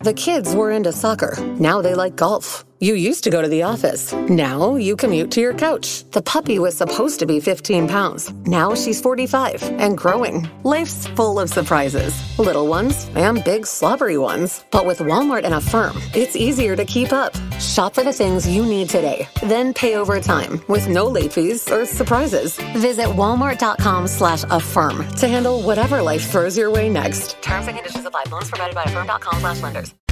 The kids were into soccer. Now they like golf. You used to go to the office. Now you commute to your couch. The puppy was supposed to be 15 pounds. Now she's 45 and growing. Life's full of surprises little ones and big slobbery ones. But with Walmart and Affirm, it's easier to keep up. Shop for the things you need today, then pay over time with no late fees or surprises. Visit walmart.com slash affirm to handle whatever life throws your way next. Terms and conditions apply. Loans provided by affirm.com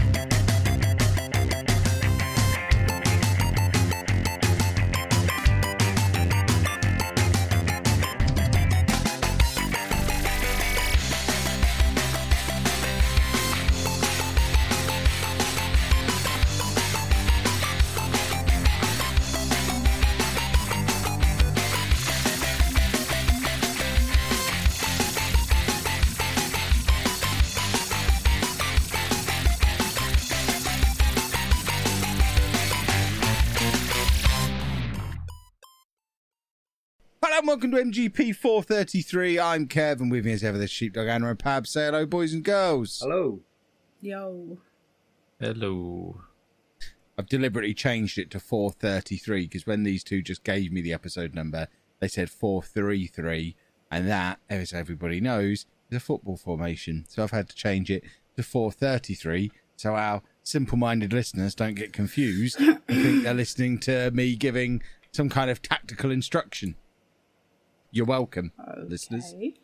welcome to MGP 433. I'm Kev, and with me as ever the sheepdog Anna and Pab. Say hello, boys and girls. Hello. Yo. Hello. I've deliberately changed it to 433 because when these two just gave me the episode number, they said 433, and that, as everybody knows, is a football formation. So I've had to change it to 433 so our simple minded listeners don't get confused and think they're listening to me giving some kind of tactical instruction. You're welcome, listeners. Okay.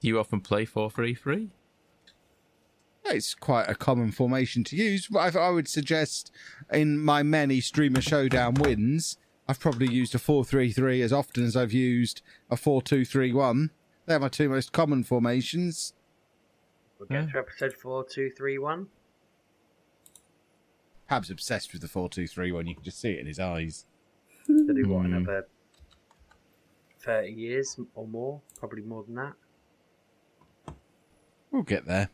Do you often play 433? It's quite a common formation to use. But I, I would suggest in my many streamer showdown wins, I've probably used a 4-3-3 as often as I've used a 4-2-3-1. They're my two most common formations. We'll get Yeah. to episode four, two, three, one. Pab's obsessed with the 4-2-3-1. You can just see it in his eyes. To do what Hmm. another thirty years or more, probably more than that. We'll get there.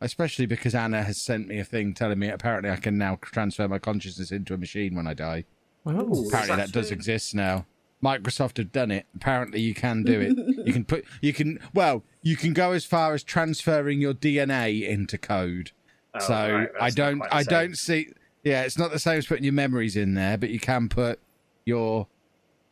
Especially because Anna has sent me a thing telling me apparently I can now transfer my consciousness into a machine when I die. Well, Apparently that does exist now. Microsoft have done it. Apparently you can do it. you can put you can well, you can go as far as transferring your DNA into code. Oh, so right, I don't I same. don't see yeah, it's not the same as putting your memories in there, but you can put your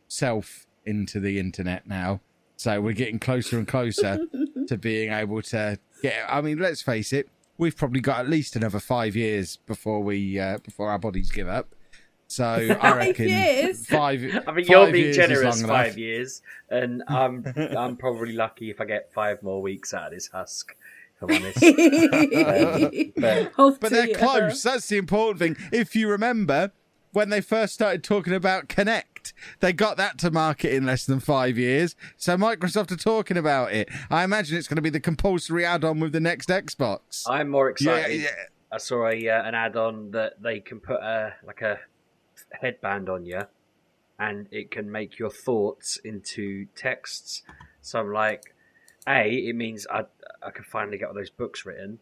self into the internet now. So we're getting closer and closer to being able to get I mean, let's face it, we've probably got at least another 5 years before we uh, before our bodies give up. So I Five reckon years? five. I mean, five you're being generous. Five enough. years, and I'm I'm probably lucky if I get five more weeks out of this husk. If I'm honest. but But they're you. close. That's the important thing. If you remember, when they first started talking about Kinect, they got that to market in less than five years. So Microsoft are talking about it. I imagine it's going to be the compulsory add-on with the next Xbox. I'm more yeah, excited. yeah. I saw a uh, an add-on that they can put a like a headband on you, and it can make your thoughts into texts. So I'm like, a, it means I I can finally get all those books written,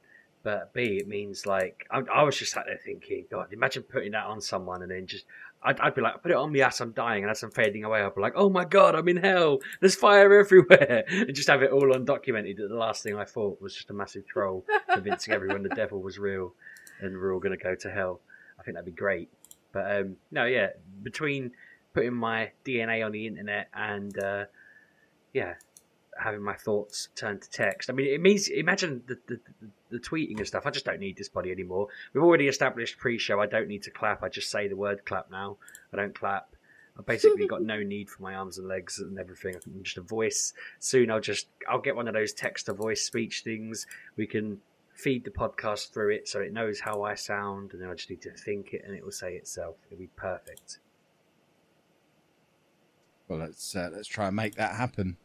but b, it means like I, I was just sat there thinking, God, imagine putting that on someone and then just. I'd, I'd be like, put it on me as I'm dying and as I'm fading away, I'd be like, oh my god, I'm in hell. There's fire everywhere. And just have it all undocumented. That the last thing I thought was just a massive troll convincing everyone the devil was real and we're all going to go to hell. I think that'd be great. But um, no, yeah, between putting my DNA on the internet and uh, yeah, having my thoughts turned to text. I mean, it means imagine the, the the the tweeting and stuff. I just don't need this body anymore. We've already established pre-show. I don't need to clap. I just say the word clap now. I don't clap. I've basically got no need for my arms and legs and everything. I'm just a voice. Soon I'll just I'll get one of those text to voice speech things. We can feed the podcast through it so it knows how I sound, and then I just need to think it and it will say itself. It'll be perfect. Well, let's uh, let's try and make that happen.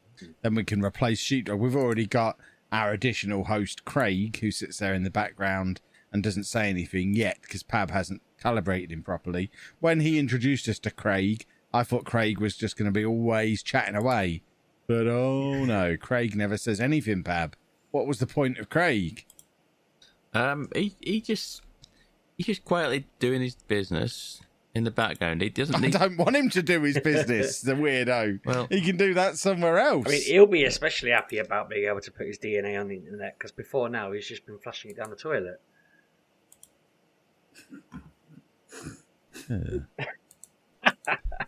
Then we can replace Sheepdog. We've already got our additional host Craig, who sits there in the background and doesn't say anything yet because Pab hasn't calibrated him properly. When he introduced us to Craig, I thought Craig was just going to be always chatting away, but oh no, Craig never says anything. Pab, what was the point of Craig? um, he he just he's just quietly doing his business in the background. He doesn't I don't want him to do his business. the weirdo. Well- he can do that somewhere else. I mean, he'll be especially happy about being able to put his DNA on the internet because before now he's just been flushing it down the toilet.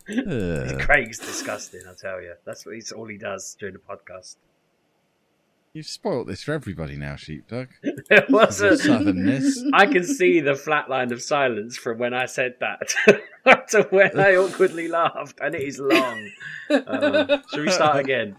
Uh, Craig's disgusting, I tell you. That's what he's all he does during the podcast. You've spoilt this for everybody now, Sheepdog. It wasn't. Southernness. I can see the flat line of silence from when I said that to when I awkwardly laughed, and it is long. Uh, should we start again?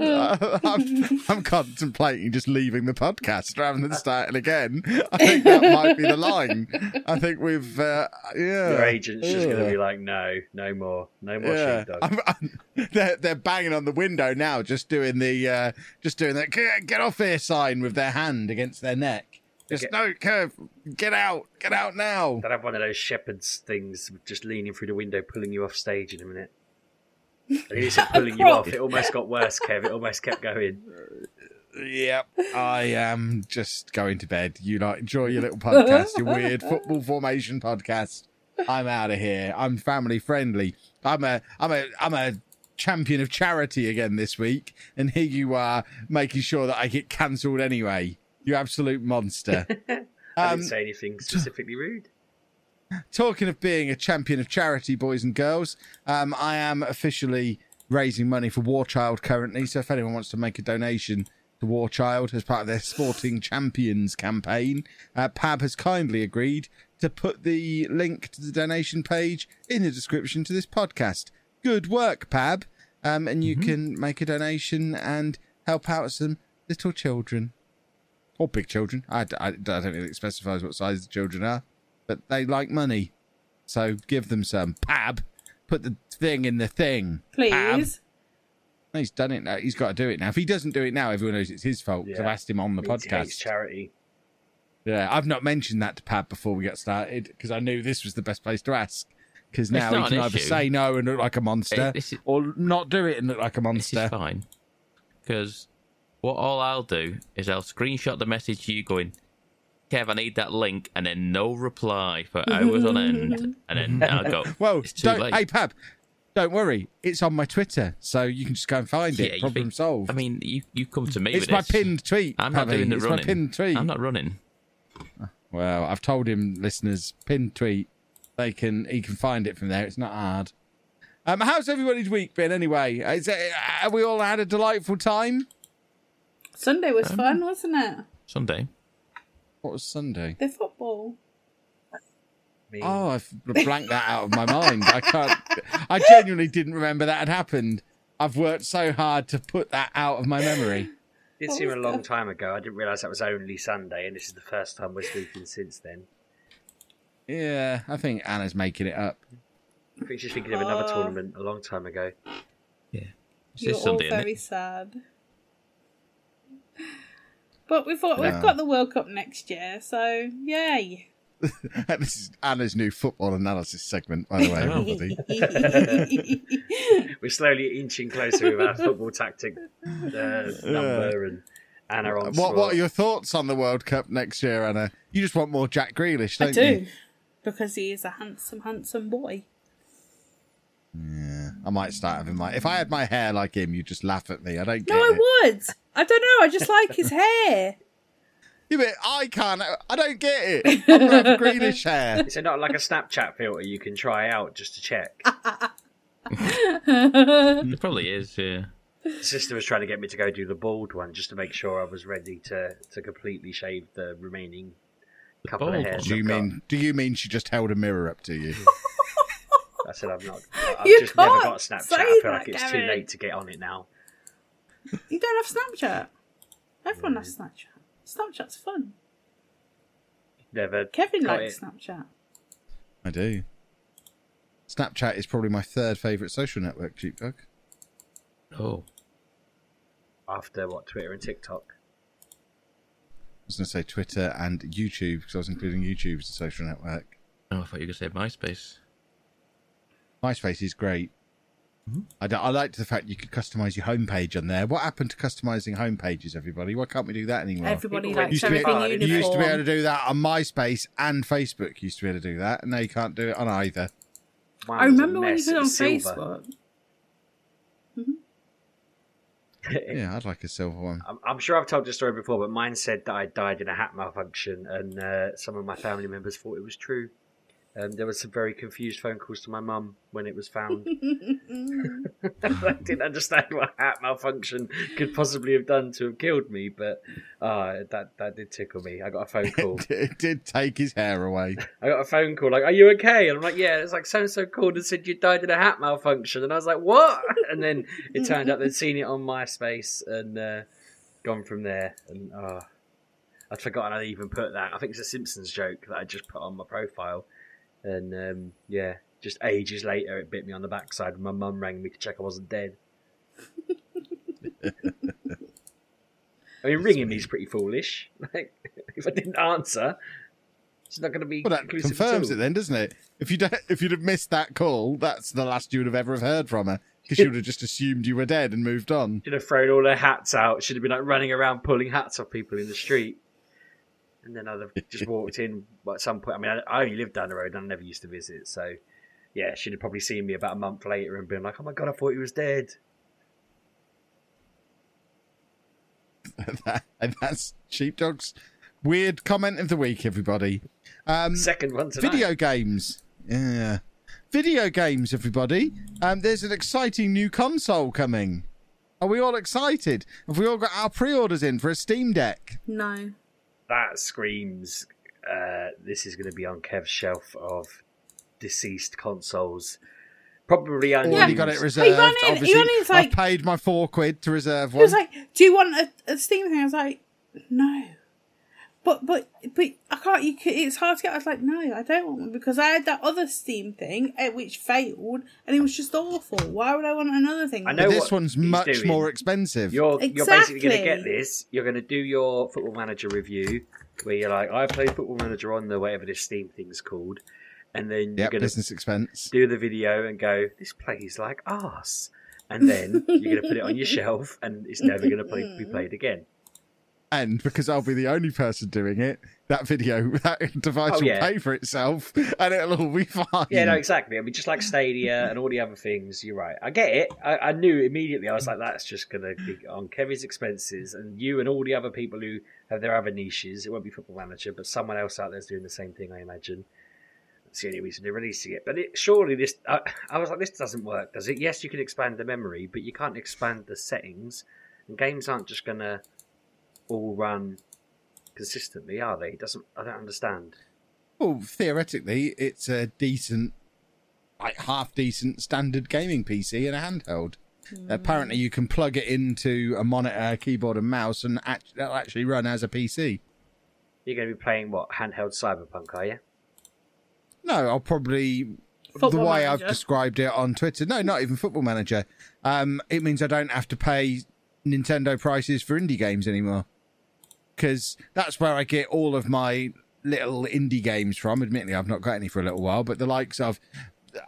I'm, I'm contemplating just leaving the podcast rather than starting again. I think that might be the line. I think we've, uh, yeah. Your agent's just going to be like, no, no more, no more Yeah, sheepdog. I'm, I'm, they're they're banging on the window now, just doing the uh, just doing that "Get- get off here sign with their hand against their neck. Just Get- no, Kev, get out, get out now. They'd have one of those shepherd's things, just leaning through the window, pulling you off stage in a minute. And he said pulling you off. It almost got worse, Kev. It almost kept going. Yep, I am just going to bed. You like enjoy your little podcast, your weird football formation podcast. I'm out of here. I'm family friendly. I'm a I'm a I'm a champion of charity again this week, and here you are making sure that I get cancelled anyway. You absolute monster. I Um, didn't say anything specifically rude. talking of being a champion of charity, boys and girls, um, I am officially raising money for War Child currently. So if anyone wants to make a donation to War Child as part of their Sporting Champions campaign, uh, Pab has kindly agreed to put the link to the donation page in the description to this podcast. Good work, Pab. Um, and you can make a donation and help out some little children. Or big children. I, I, I don't think it specifies what size the children are but they like money. So give them some. Pab, put the thing in the thing. Pab. Please. He's done it now. He's got to do it now. If he doesn't do it now, everyone knows it's his fault. 'cause Yeah. I've asked him on the He hates podcast. charity. Yeah, I've not mentioned that to Pab before we got started because I knew this was the best place to ask. Because now he can either issue. say no and look like a monster, this is- or not do it and look like a This monster. is fine. Because what all I'll do is I'll screenshot the message to you going, Kev, I need that link, and then no reply for hours on end. And then I'll go, Well, it's too don't, late. hey Pab, don't worry. It's on my Twitter, so you can just go and find Yeah, it. Problem think- solved. I mean, you, you come to me it's my this. pinned tweet. I'm not doing the it's running. my pinned tweet. I'm not running. Well, I've told him, listeners, pinned tweet. They can he can find it from there. It's not hard. Um, how's everybody's week been anyway? Is it, have we all had a delightful time? Sunday was fun, wasn't it? Sunday. What was Sunday? The football. Me. Oh, I've blanked that out of my mind. I can't. I genuinely didn't remember that had happened. I've worked so hard to put that out of my memory. It seemed a long time ago. I didn't realise that was only Sunday, and this is the first time we're speaking since then. Yeah, I think Anna's making it up. I think she's thinking of another Oh. tournament a long time ago. Yeah. It's You're this Sunday, all isn't very it? sad. But we thought Yeah. we've got the World Cup next year, so yay. this is Anna's new football analysis segment, by the way, Oh. everybody. We're slowly inching closer with our football tactic uh, number and Anna on What. What are your thoughts on the World Cup next year, Anna? You just want more Jack Grealish, I don't do. you? Because he is a handsome, handsome boy. Yeah, I might start having my. If I had my hair like him, you'd just laugh at me. I don't get No, it. I would. I don't know. I just like his hair. Yeah, but I can't. I don't get it. I'm gonna have Grealish hair. Is it not like a Snapchat filter you can try out just to check? It probably is, yeah. Sister was trying to get me to go do the bald one just to make sure I was ready to, to completely shave the remaining couple of bald hairs. Do you I've got. mean? Do you mean she just held a mirror up to you? I said I'm not. I've You just never can't got Snapchat. say I feel that, like it's too Gavin. late to get on it now. You don't have Snapchat. Everyone has mm. Snapchat. Snapchat's fun. Never. Kevin got likes it. Snapchat. I do. Snapchat is probably my third favourite social network, Sheepdog. Oh. after what Twitter and TikTok. I was going to say Twitter and YouTube because I was including YouTube as a social network. Oh, I thought you were going to say MySpace. MySpace is great. Mm-hmm. I I liked the fact you could customize your homepage on there. What happened to customizing homepages, everybody? Why can't we do that anymore? Everybody People likes used to, be, everything Oh, you you used to be able to do that on MySpace and Facebook. Used to be able to do that, and now you can't do it on either. Mine I remember when you mess, could it on silver. Facebook. Yeah, I'd like a silver one. I'm, I'm sure I've told this story before, but mine said that I died in a hat malfunction, and uh, some of my family members thought it was true. Um, there was some very confused phone calls to my mum when it was found. I didn't understand what hat malfunction could possibly have done to have killed me, but uh, that that did tickle me. I got a phone call. it did take his hair away. I got a phone call like, "Are you okay?" And I'm like, "Yeah." It's like so and so called and said you died in a hat malfunction, and I was like, "What?" And then it turned out they'd seen it on MySpace and uh, gone from there. And uh, I'd forgotten I'd even put that. I think it's a Simpsons joke that I just put on my profile. And um, yeah, just ages later, it bit me on the backside. and My mum rang me to check I wasn't dead. I mean, ringing me is pretty foolish. Like, if I didn't answer, it's not going to be. Well, that confirms it then, doesn't it? If you if you'd have missed that call, that's the last you would have ever have heard from her because she would have just assumed you were dead and moved on. Should have thrown all her hats out. Should have been like running around pulling hats off people in the street. And then I'd have just walked in at some point. I mean, I, I only lived down the road and I never used to visit. So, yeah, she'd have probably seen me about a month later and been like, oh my God, I thought he was dead. and that's Sheepdog's weird comment of the week, everybody. Um, Second one tonight. video games. Yeah. Video games, everybody. Um, there's an exciting new console coming. Are we all excited? Have we all got our pre orders in for a Steam Deck? no. That screams uh, this is going to be on Kev's shelf of deceased consoles. Probably Already unused. got it He reserved. ran in- he Obviously, only like- I've paid my four quid to reserve He one. was like, "Do you want a, a Steam thing?" I was like, "No." But but but I can't. You can, it's hard to get. I was like, "No, I don't want one because I had that other Steam thing eh, which failed and it was just awful. Why would I want another thing?" I But know this one's much doing. more expensive. You're you're basically going to get this. You're going to do your Football Manager review, where you're like, I played Football Manager on the whatever this Steam thing's called, and then you're Yep, going to business expense. do the video and go, this plays like ass, and then you're going to put it on your shelf, and it's never going to play, be played again. And because I'll be the only person doing it, that video, that device Oh, will yeah. pay for itself and it'll all be fine. Yeah, no, exactly. I mean, just like Stadia and all the other things, you're right. I get it. I, I knew immediately. I was like, that's just going to be on Kevin's expenses, and you and all the other people who have their other niches. It won't be Football Manager, but someone else out there's doing the same thing, I imagine. That's the only reason they're releasing it. But it, surely this, I, I was like, this doesn't work, does it? Yes, you can expand the memory, but you can't expand the settings. And games aren't just going to all run consistently, are they? It doesn't. I don't understand. Well, theoretically, it's a decent, like half decent standard gaming PC and a handheld. Apparently, you can plug it into a monitor, keyboard, and mouse, and act- it'll actually run as a PC. You're going to be playing what handheld Cyberpunk, are you? No, I'll probably the way Manager. I've described it on Twitter. No, not even Football Manager. Um, it means I don't have to pay Nintendo prices for indie games anymore because that's where I get all of my little indie games from. Admittedly, I've not got any for a little while, but the likes of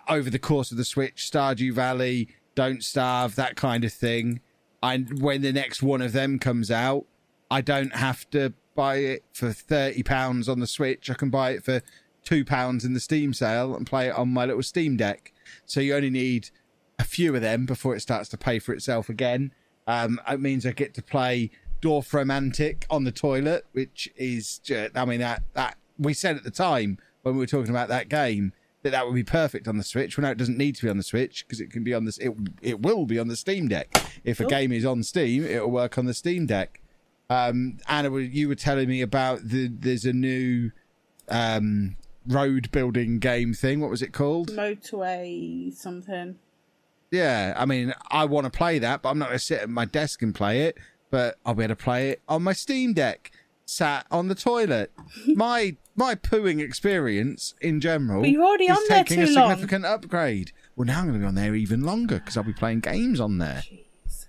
over the course of the Switch, Stardew Valley, Don't Starve, that kind of thing. And when the next one of them comes out, I don't have to buy it for thirty pounds on the Switch. I can buy it for two pounds in the Steam sale and play it on my little Steam Deck. So you only need a few of them before it starts to pay for itself again. Um, it means I get to play Dorfromantik on the toilet, which is, I mean, that that we said at the time when we were talking about that game that that would be perfect on the Switch. Well, now it doesn't need to be on the Switch because it can be on this. It it will be on the Steam Deck. If a game is on Steam, it will work on the Steam Deck. Um, Anna, you were telling me about the there's a new um, road building game thing. What was it called? Motorway something. Yeah, I mean, I want to play that, but I'm not going to sit at my desk and play it. But I'll be able to play it on my Steam Deck, sat on the toilet. my my pooing experience in general But you're already is on there taking too a long. significant upgrade. Well, now I'm going to be on there even longer because I'll be playing games on there. Jeez.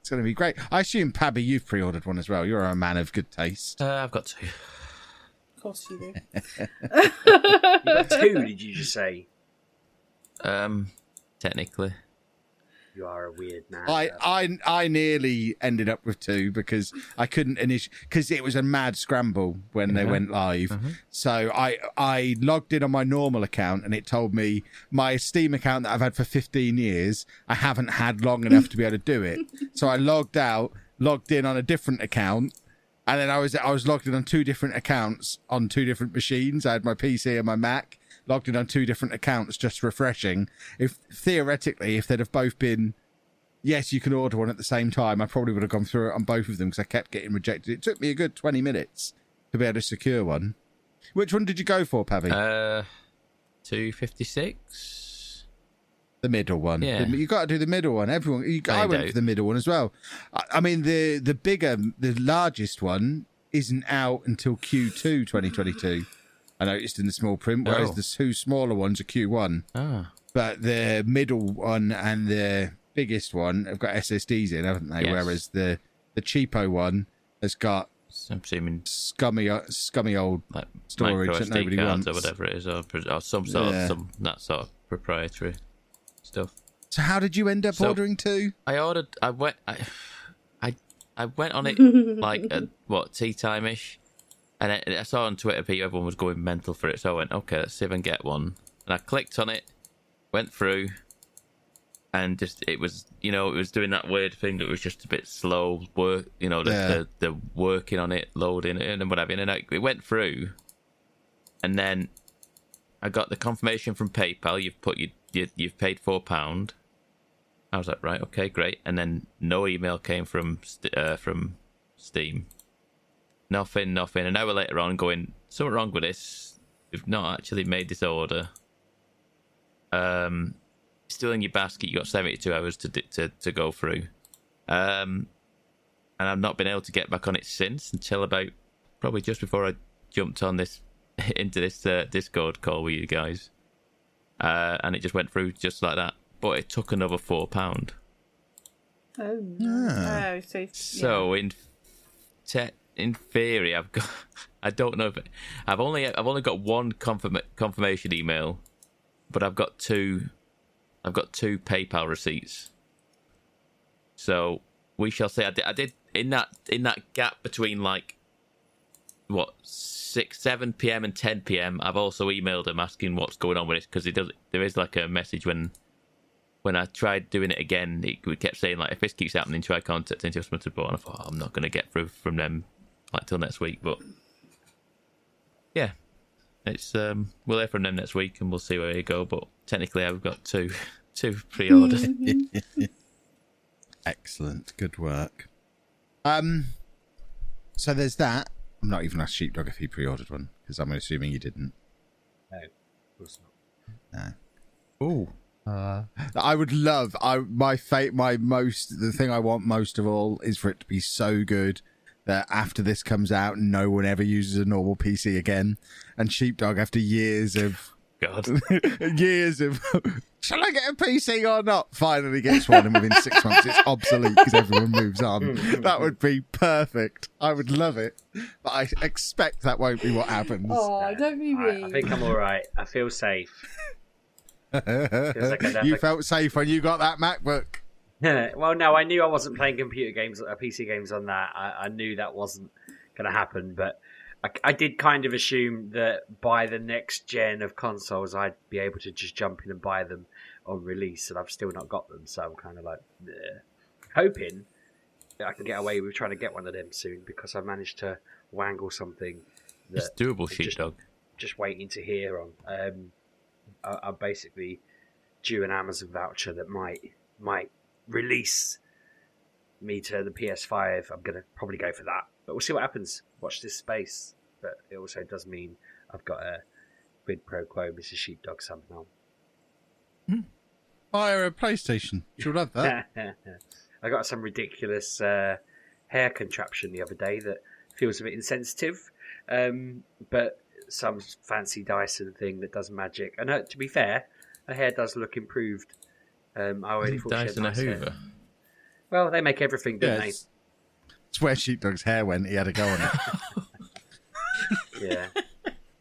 It's going to be great. I assume Pabby, you've pre-ordered one as well. You're a man of good taste. Uh, I've got two. Of course you do. You got two, did you just say? Um, technically. You are a weird man. I, I I nearly ended up with two because I couldn't initially because it was a mad scramble when they went live. Mm-hmm. So I I logged in on my normal account and it told me my Steam account that I've had for 15 years I haven't had long enough to be able to do it. So I logged out, logged in on a different account. And then I was I was logged in on two different accounts on two different machines. I had my PC and my Mac logged in on two different accounts, just refreshing. If theoretically, if they'd have both been yes, you can order one at the same time. I probably would have gone through it on both of them because I kept getting rejected. It took me a good 20 minutes to be able to secure one. Which one did you go for, Pavi? Uh, two fifty six. the middle one. yeah. The- you got to do the middle one. Everyone, you, I Find went for the middle one as well. I, I mean, the the bigger, the largest one isn't out until Q2 2022. I noticed in the small print, whereas Oh. the two smaller ones are Q1. Ah, But the middle one and the biggest one have got SSDs in, haven't they? Yes. Whereas the the cheapo one has got I'm assuming scummy, scummy old. like Storage that nobody cards or whatever it is, or, or some sort Yeah. of some that sort of proprietary stuff. So how did you end up So- ordering two? I ordered. I went. I, I, I went on it like at what tea time ish, and I, I saw on Twitter people everyone was going mental for it. So I went, okay, let's see if I can get one. And I clicked on it, went through, and just it was you know it was doing that weird thing that was just a bit slow work. You know the Yeah. the, the working on it, loading it, and whatever. And I, it went through, and then I got the confirmation from PayPal. You've put you, you you've paid four pound. I was like, right, okay, great. And then no email came from uh, from Steam. Nothing, nothing. An hour later on, going something wrong with this. We've not actually made this order. Um, still in your basket. You got seventy two hours to to to go through. Um, and I've not been able to get back on it since until about probably just before I jumped on this into this uh, Discord call with you guys. Uh, and it just went through just like that. But it took another four pound. Oh, no. Ah. oh so, yeah. So in te- in theory, I've got. I don't know if I've only I've only got one confirm- confirmation email, but I've got two. I've got two PayPal receipts. So we shall see. I did, I did in that in that gap between like what six seven p.m. and ten p.m. I've also emailed him asking what's going on with it because it does. There is like a message when when I tried doing it again, it kept saying like if this keeps happening, try contacting customer support. And I thought oh, I'm not going to get through from them like till next week, but yeah, it's um we'll hear from them next week and we'll see where we go. But technically, I've got two two pre-orders. Excellent, good work. Um, so there's that. I'm not even asked Sheepdog if he pre-ordered one because I'm assuming he didn't. No, of course not. No. Oh. Uh, I would love. I my fate. My most. The thing I want most of all is for it to be so good that after this comes out, no one ever uses a normal PC again. And Sheepdog, after years of God, years of shall I get a PC or not? Finally gets one, and within six months it's obsolete because everyone moves on. that would be perfect. I would love it, but I expect that won't be what happens. Oh, don't be I, mean. I think I'm all right. I feel safe. like you a- felt safe when you got that MacBook. well, no, I knew I wasn't playing computer games, uh, PC games on that. I, I knew that wasn't going to happen, but I, I did kind of assume that by the next gen of consoles, I'd be able to just jump in and buy them on release, and I've still not got them. So I'm kind of like "Bleh." hoping that I can get away with trying to get one of them soon because I managed to wangle something that it's doable, I'm just- just waiting to hear on. Um, I, I'm basically due an Amazon voucher that might might release me to the PS5. I'm gonna probably go for that, but we'll see what happens. Watch this space, but it also does mean I've got a quid pro quo, Mrs. Sheepdog somehow. Fire a PlayStation. She'll love that. I got some ridiculous uh, hair contraption the other day that feels a bit insensitive, um, but some fancy Dyson thing that does magic. And uh, to be fair, her hair does look improved. Um, I already thought Dyson a had nice hair. Hoover. Well, they make everything, don't Yes. It's where Sheepdog's hair went. He had to go on it. Yeah.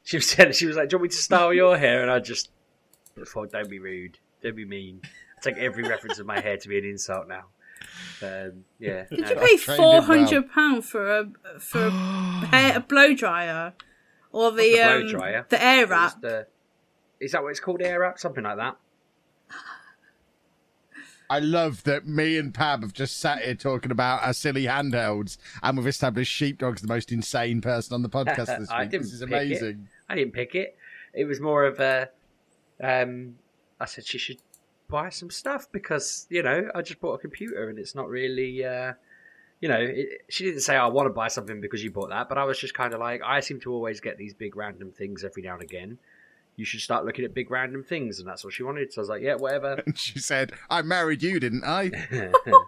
she was telling. she was like, "Do you want me to style your hair?" And I just thought, "Don't be rude, don't be mean." I take every reference of my hair to be an insult now. Um, yeah. Did no. you pay trained four well. hundred pound for a for a hair a blow dryer or the, the blow um, dryer. the air It wrap? the- is that what it's called? Air wrap, something like that. I love that me and Pab have just sat here talking about our silly handhelds, and we've established Sheepdog's the most insane person on the podcast this I week. didn't This is pick it. amazing. I didn't pick it. It was more of a. Um, I said she should buy some stuff because you know I just bought a computer and it's not really. Uh, you know, it, she didn't say I want to buy something because you bought that, but I was just kind of like I seem to always get these big random things every now and again. You should start looking at big random things, and that's what she wanted. So I was like, yeah, whatever. And she said, I married you, didn't I? So-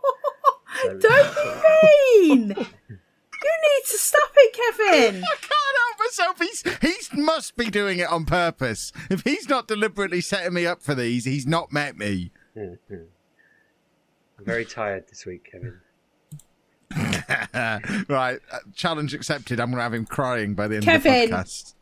Don't be mean. you need to stop it, Kevin. I can't help myself. He's he must be doing it on purpose. If he's not deliberately setting me up for these, he's not met me. I'm very tired this week, Kevin. right, uh, challenge accepted. I'm going to have him crying by the end Kevin. of the podcast.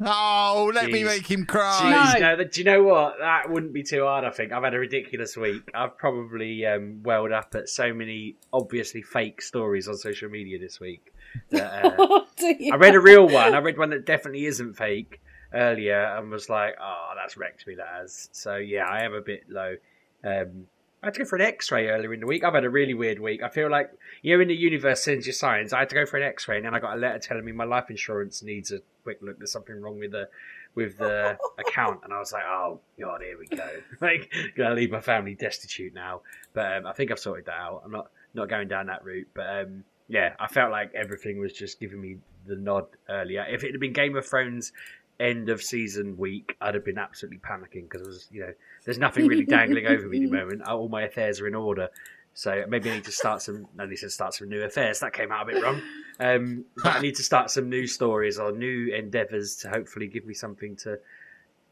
Oh, let me make him cry. Jeez, No. no, that- do you know what? That wouldn't be too hard. I think I've had a ridiculous week. I've probably um, welled up at so many obviously fake stories on social media this week. that, uh, Oh. I read a real one. I read one that definitely isn't fake earlier, and was like, "Oh, that's wrecked me." That has. So yeah, I am a bit low. Um, I had to go for an X-ray earlier in the week. I've had a really weird week. I feel like you're in the universe sends you signs. I had to go for an X-ray, and then I got a letter telling me my life insurance needs a quick look. There's something wrong with the with the account, and I was like, "Oh God, here we go." like, gonna leave my family destitute now. But um, I think I've sorted that out. I'm not not going down that route. But um, yeah, I felt like everything was just giving me the nod earlier. If it had been Game of Thrones end of season week, I'd have been absolutely panicking because it was, you know, there's nothing really dangling over me at the moment. All my affairs are in order. So maybe I need to start some. No, they said start some new affairs. That came out a bit wrong. Um, but I need to start some new stories or new endeavours to hopefully give me something to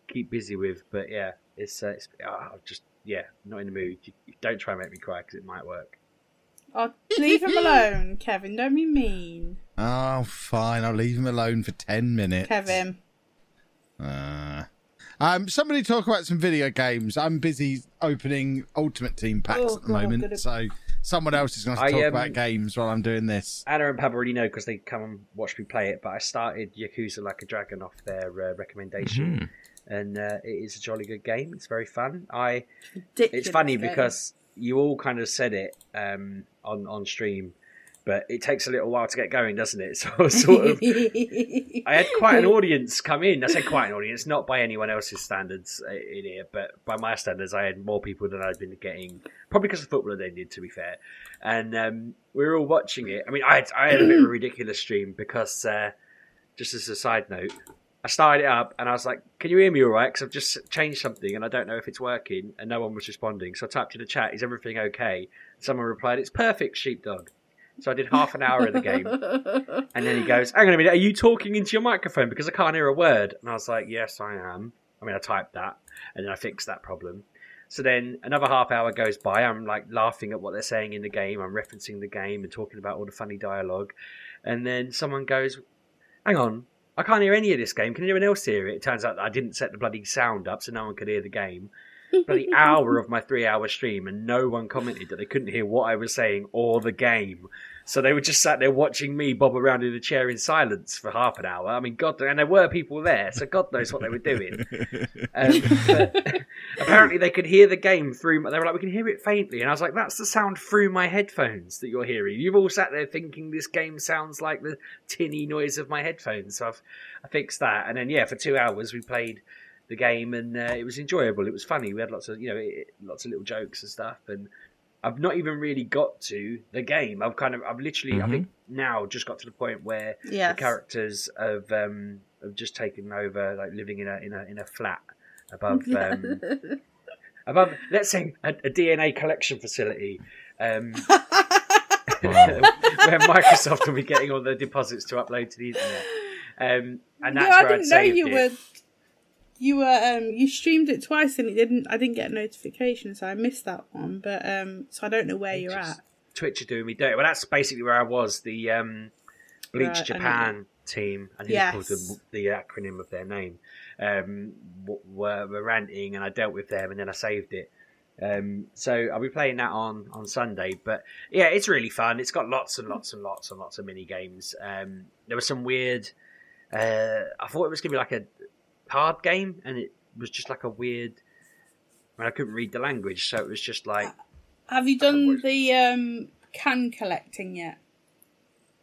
keep busy with. But yeah, it's, uh, it's uh, just yeah, not in the mood. You, you don't try and make me cry because it might work. Oh, leave him alone, Kevin. Don't be mean, Oh, fine. I'll leave him alone for 10 minutes. Kevin. Uh, um, somebody talk about some video games. I'm busy opening Ultimate Team packs Oh, at the God, moment, gonna- so someone else is going to I, talk um, about games while I'm doing this. Anna and Pab already know because they come and watch me play it. But I started Yakuza Like a Dragon off their uh, recommendation, and uh, it is a jolly good game. It's very fun. I Ridiculous it's funny game. because you all kind of said it um, on on stream, but it takes a little while to get going, doesn't it? So I sort of. I had quite an audience come in. I said quite an audience, not by anyone else's standards uh, in here, but by my standards, I had more people than I'd been getting. Probably because the football they did, to be fair. And um, we were all watching it. I mean, I had, I had a bit of a ridiculous stream because, uh, just as a side note, I started it up and I was like, "Can you hear me all right?" Because I've just changed something and I don't know if it's working, and no one was responding. So I typed in the chat, "Is everything okay?" Someone replied, "It's perfect, sheepdog." So I did half an hour of the game. And then he goes, Hang on a minute, are you talking into your microphone? Because I can't hear a word. And I was like, Yes, I am. I mean, I typed that and then I fixed that problem. So then another half hour goes by. I'm like laughing at what they're saying in the game. I'm referencing the game and talking about all the funny dialogue. And then someone goes, Hang on, I can't hear any of this game. Can anyone else hear it? It turns out I didn't set the bloody sound up so no one could hear the game. Bloody hour of my three hour stream and no one commented that they couldn't hear what I was saying or the game. So they were just sat there watching me bob around in a chair in silence for half an hour. I mean, God, and there were people there, so God knows what they were doing. Um, apparently, they could hear the game through. They were like, "We can hear it faintly," and I was like, "That's the sound through my headphones that you're hearing." You've all sat there thinking this game sounds like the tinny noise of my headphones. So I've I fixed that, and then yeah, for two hours we played the game, and uh, it was enjoyable. It was funny. We had lots of you know it, lots of little jokes and stuff, and I've not even really got to the game. I've kind of I've literally I think now just got to the point where Yes. the characters have um have just taken over like living in a in a in a flat above um above let's say a, a DNA collection facility um where Microsoft will be getting all the deposits to upload to the internet. Um and that's yeah, I where I'd didn't know you it. were. You were um you streamed it twice and it didn't. I didn't get a notification, so I missed that one. But um, so I don't know where you're at. Twitch are doing me dirty. Well, that's basically where I was. The um, Bleach Right. Japan team, I think Yes. called the, the acronym of their name, um, were, were ranting, and I dealt with them, and then I saved it. Um, so I'll be playing that on on Sunday. But yeah, it's really fun. It's got lots and lots and lots and lots of mini games. Um, there was some weird. Uh, I thought it was gonna be like a card game, and it was just like a weird. I, mean, I couldn't read the language, so it was just like Have you done the um, can collecting yet?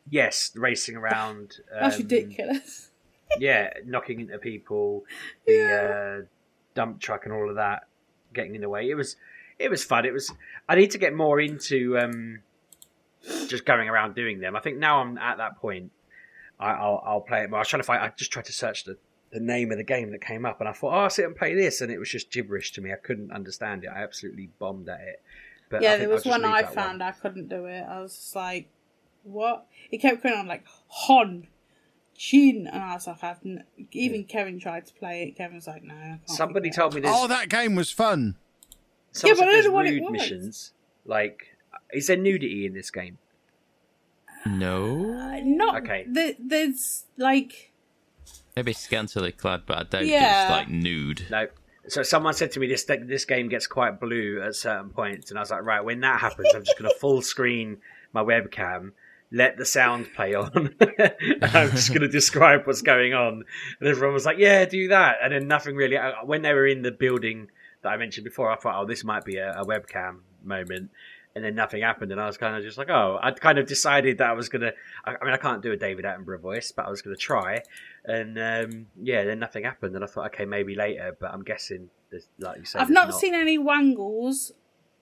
yes, racing around. That's um, ridiculous. yeah, knocking into people, the uh, dump truck and all of that, getting in the way. It was it was fun. It was. I need to get more into um, just going around doing them. I think now I'm at that point. I, I'll I'll play it more. I was trying to find. I just tried to search the. The name of the game that came up, and I thought, "Oh, I'll sit and play this," and it was just gibberish to me. I couldn't understand it. I absolutely bombed at it. But yeah, there was one I that found I couldn't do it. I was just like, what? It kept going on like Hon, Chin, and I was like, I've n-. even Kevin tried to play it. Kevin was like, no. I can't Somebody it." told me this. Oh, that game was fun. Someone Yeah, but I there's don't know what it was. missions. Like, is there nudity in this game? No, Uh, Not Okay. The, there's like maybe scantily clad, but I doubt Yeah. it's like nude. No. So someone said to me this this game gets quite blue at certain points, and I was like, right, when that happens, I'm just going to full screen my webcam, let the sound play on, and I'm just going to describe what's going on. And everyone was like, yeah, do that, and then nothing really. Uh, when they were in the building that I mentioned before, I thought, oh, this might be a, a webcam moment. And then nothing happened, and I was kind of just like, "Oh." I'd kind of decided that I was gonna. I, I mean, I can't do a David Attenborough voice, but I was gonna try. And um, yeah, then nothing happened, and I thought, okay, maybe later. But I'm guessing, there's, like you said, I've there's not, seen any wangles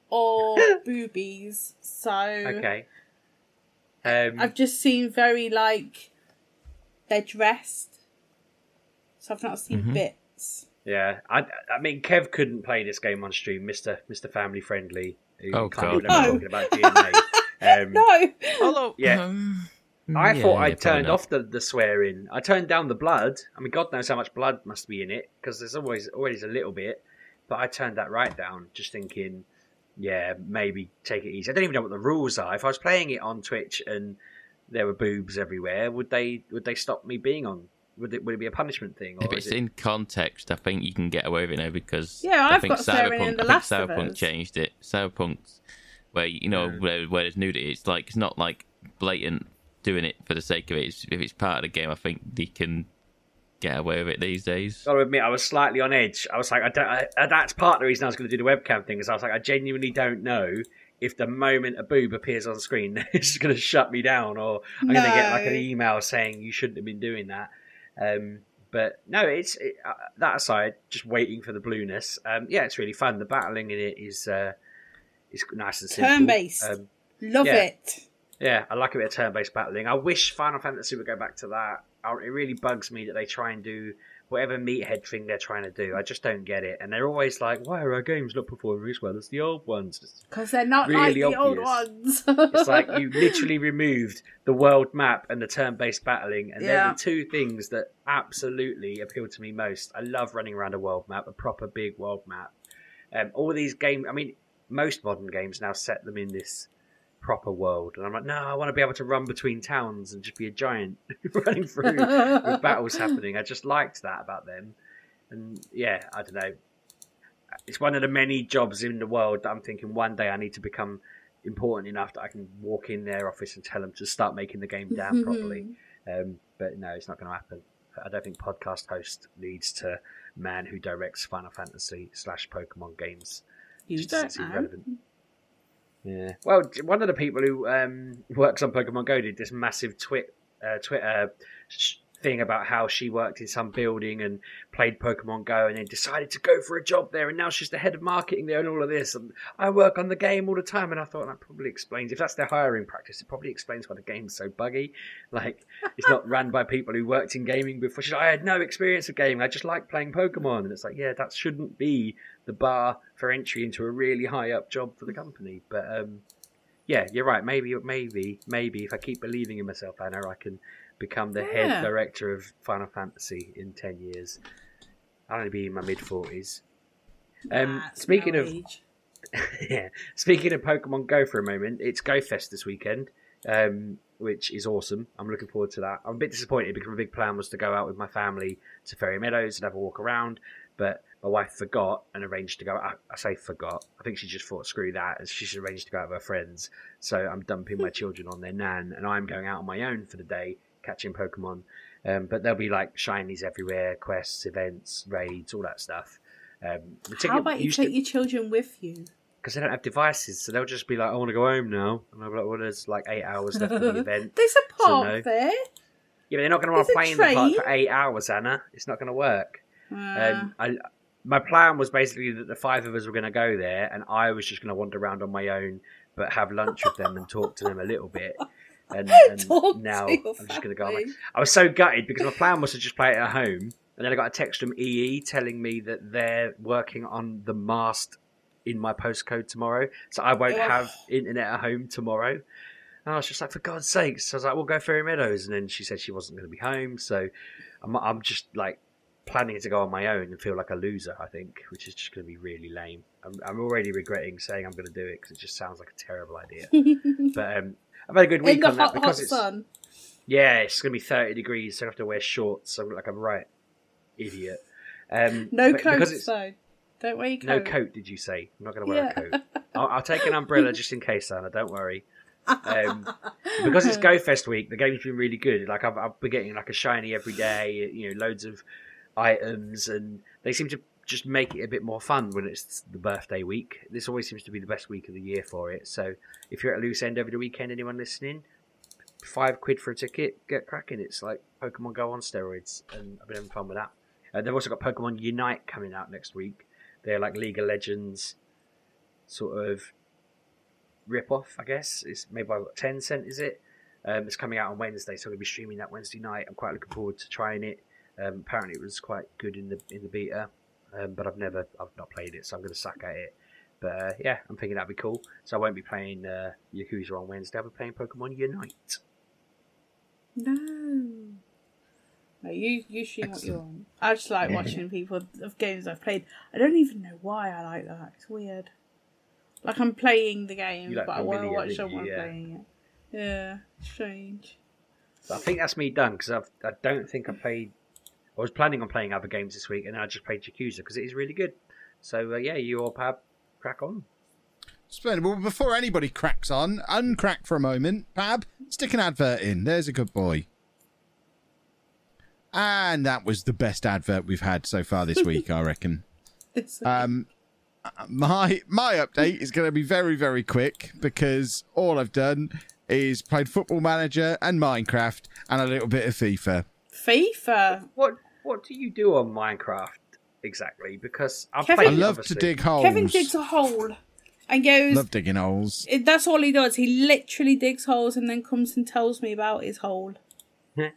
or boobies, so Okay. Um, I've just seen very like they're dressed. So I've not seen Mhm. bits. yeah, I, I mean, Kev couldn't play this game on stream, Mister Mister Family Friendly. Who Oh, God. No. talking about DNA. Um, No. Although, Yeah. um, I yeah, thought I probably turned off the, the swearing. I turned down the blood. I mean, God knows how much blood must be in it because there's always always a little bit. But I turned that right down, just thinking, yeah, maybe take it easy. I don't even know what the rules are. If I was playing it on Twitch and there were boobs everywhere, would they would they stop me being on? Would it would it be a punishment thing? Or If it's it... in context, I think you can get away with it now because Yeah, I I've think got Cyberpunk, in The I think Last Cyberpunk changed it. Cyberpunk's where you know Yeah. where, where there's nudity, it's like it's not like blatant doing it for the sake of it. It's, if it's part of the game, I think they can get away with it these days. Got to admit, I was slightly on edge. I was like, I don't. I, uh, that's part of the reason I was going to do the webcam thing. Is I was like, I genuinely don't know if the moment a boob appears on screen, it's going to shut me down, or I'm going to get like an email saying you shouldn't have been doing that. Um, but no, it's it, uh, that aside, just waiting for the blueness. Um, yeah, it's really fun. The battling in it is uh, is nice and simple. Turn-based. Um, Love Yeah. it. yeah, I like a bit of turn-based battling. I wish Final Fantasy would go back to that. I, it really bugs me that they try and do whatever meathead thing they're trying to do. I just don't get it. And they're always like, "Why are our games not performing as well as the old ones?" Because they're not Really like the old ones. It's like you literally removed the world map and the turn-based battling, and they're the two things that absolutely appeal to me most. I love running around a world map, a proper big world map. Um, all these games, I mean, most modern games now set them in this proper world, and I'm like, no, I want to be able to run between towns and just be a giant running through with battles happening. I just liked that about them, and yeah, I don't know. It's one of the many jobs in the world that I'm thinking one day I need to become important enough that I can walk in their office and tell them to start making the game down properly. Um, but no, it's not going to happen. I don't think podcast host leads to man who directs Final Fantasy slash Pokemon games. you Just don't know. Yeah. Well, one of the people who um, works on Pokemon Go did this massive twit, uh, Twitter sh- thing about how she worked in some building and played Pokemon Go and then decided to go for a job there and now she's the head of marketing there and all of this and I work on the game all the time. And I thought that probably explains if that's their hiring practice it probably explains why the game's so buggy. Like it's not run by people who worked in gaming before. She's like, I had no experience of gaming. I just like playing Pokemon. And it's like yeah that shouldn't be the bar for entry into a really high up job for the company. But um yeah, you're right. Maybe, maybe, maybe if I keep believing in myself, Anna, I can become the head director of Final Fantasy in ten years. I'll only be in my mid forties. Um, That's speaking of yeah, speaking of Pokemon Go for a moment, it's Go Fest this weekend, um, which is awesome. I'm looking forward to that. I'm a bit disappointed because my big plan was to go out with my family to Fairy Meadows and have a walk around, but my wife forgot and arranged to go. I, I say forgot. I think she just thought, screw that, and she's arranged to go out with her friends. So I'm dumping my children on their nan, and I'm going out on my own for the day catching Pokemon. Um, but there'll be like shinies everywhere, quests, events, raids, all that stuff. Um, How about you take to- your children with you? because they don't have devices, so they'll just be like, "I want to go home now," and I'll be like, "Well, there's like eight hours left of the event." There's a So park no. there. Yeah, but they're not going to want to play in the park for eight hours, Anna. It's not going to work. Uh, Um, I, my plan was basically that the five of us were going to go there, and I was just going to wander around on my own, but have lunch with them and talk to them a little bit. And, and now I'm just going to go. I was so gutted because my plan was to just play it at home, and then I got a text from EE telling me that they're working on the mast in my postcode tomorrow, so I won't Ugh. have internet at home tomorrow. And I was just like, for God's sakes! So I was like, we'll go Ferry Meadows, and then she said she wasn't going to be home, so I'm, I'm just like planning to go on my own and feel like a loser. I think, which is just going to be really lame. I'm, I'm already regretting saying I'm going to do it because it just sounds like a terrible idea. but um, I've had a good In week the on that hot, hot because it's sun. yeah, it's going to be 30 degrees, so I have to wear shorts. So I'm like a right idiot. Um, No because though. Don't wear your coat. no coat. Did you say? I'm not going to wear Yeah. a coat. I'll, I'll take an umbrella just in case, Anna. Don't worry. Um, because it's Go Fest week, the game's been really good. Like I've, I've been getting like a shiny every day. You know, loads of items, and they seem to just make it a bit more fun when it's the birthday week. This always seems to be the best week of the year for it. So if you're at a loose end over the weekend, anyone listening, five quid for a ticket, get cracking. It's like Pokemon Go on steroids, and I've been having fun with that. Uh, they've also got Pokemon Unite coming out next week. They're like League of Legends sort of rip off, I guess. It's made by what, Tencent, is it? Um, it's coming out on Wednesday, so I'm going to be streaming that Wednesday night. I'm quite looking forward to trying it. Um, apparently, it was quite good in the in the beta, um, but I've never, I've not played it, so I'm going to suck at it. But uh, yeah, I'm thinking that'd be cool. So I won't be playing uh, Yakuza on Wednesday. I'll be playing Pokemon Unite. No. No, you you stream what you want. I just like watching people of games I've played. I don't even know why I like that. It's weird. Like I'm playing the game, like but I want to watch someone Yeah. playing it. Yeah, strange. So I think that's me done because I've I don't think I played. I was planning on playing other games this week, and I just played Yakuza because it is really good. So uh, yeah, you all Pab, crack on. Splendid. Well, before anybody cracks on, uncrack for a moment. Pab, stick an advert in. There's a good boy. And that was the best advert we've had so far this week, I reckon. It's, Um, my my update is going to be very very quick because all I've done is played Football Manager and Minecraft and a little bit of FIFA. FIFA. What what do you do on Minecraft exactly? Because I've Kevin- played it, love to dig holes. Kevin digs a hole and goes. Love digging holes. It- That's all he does. He literally digs holes and then comes and tells me about his hole.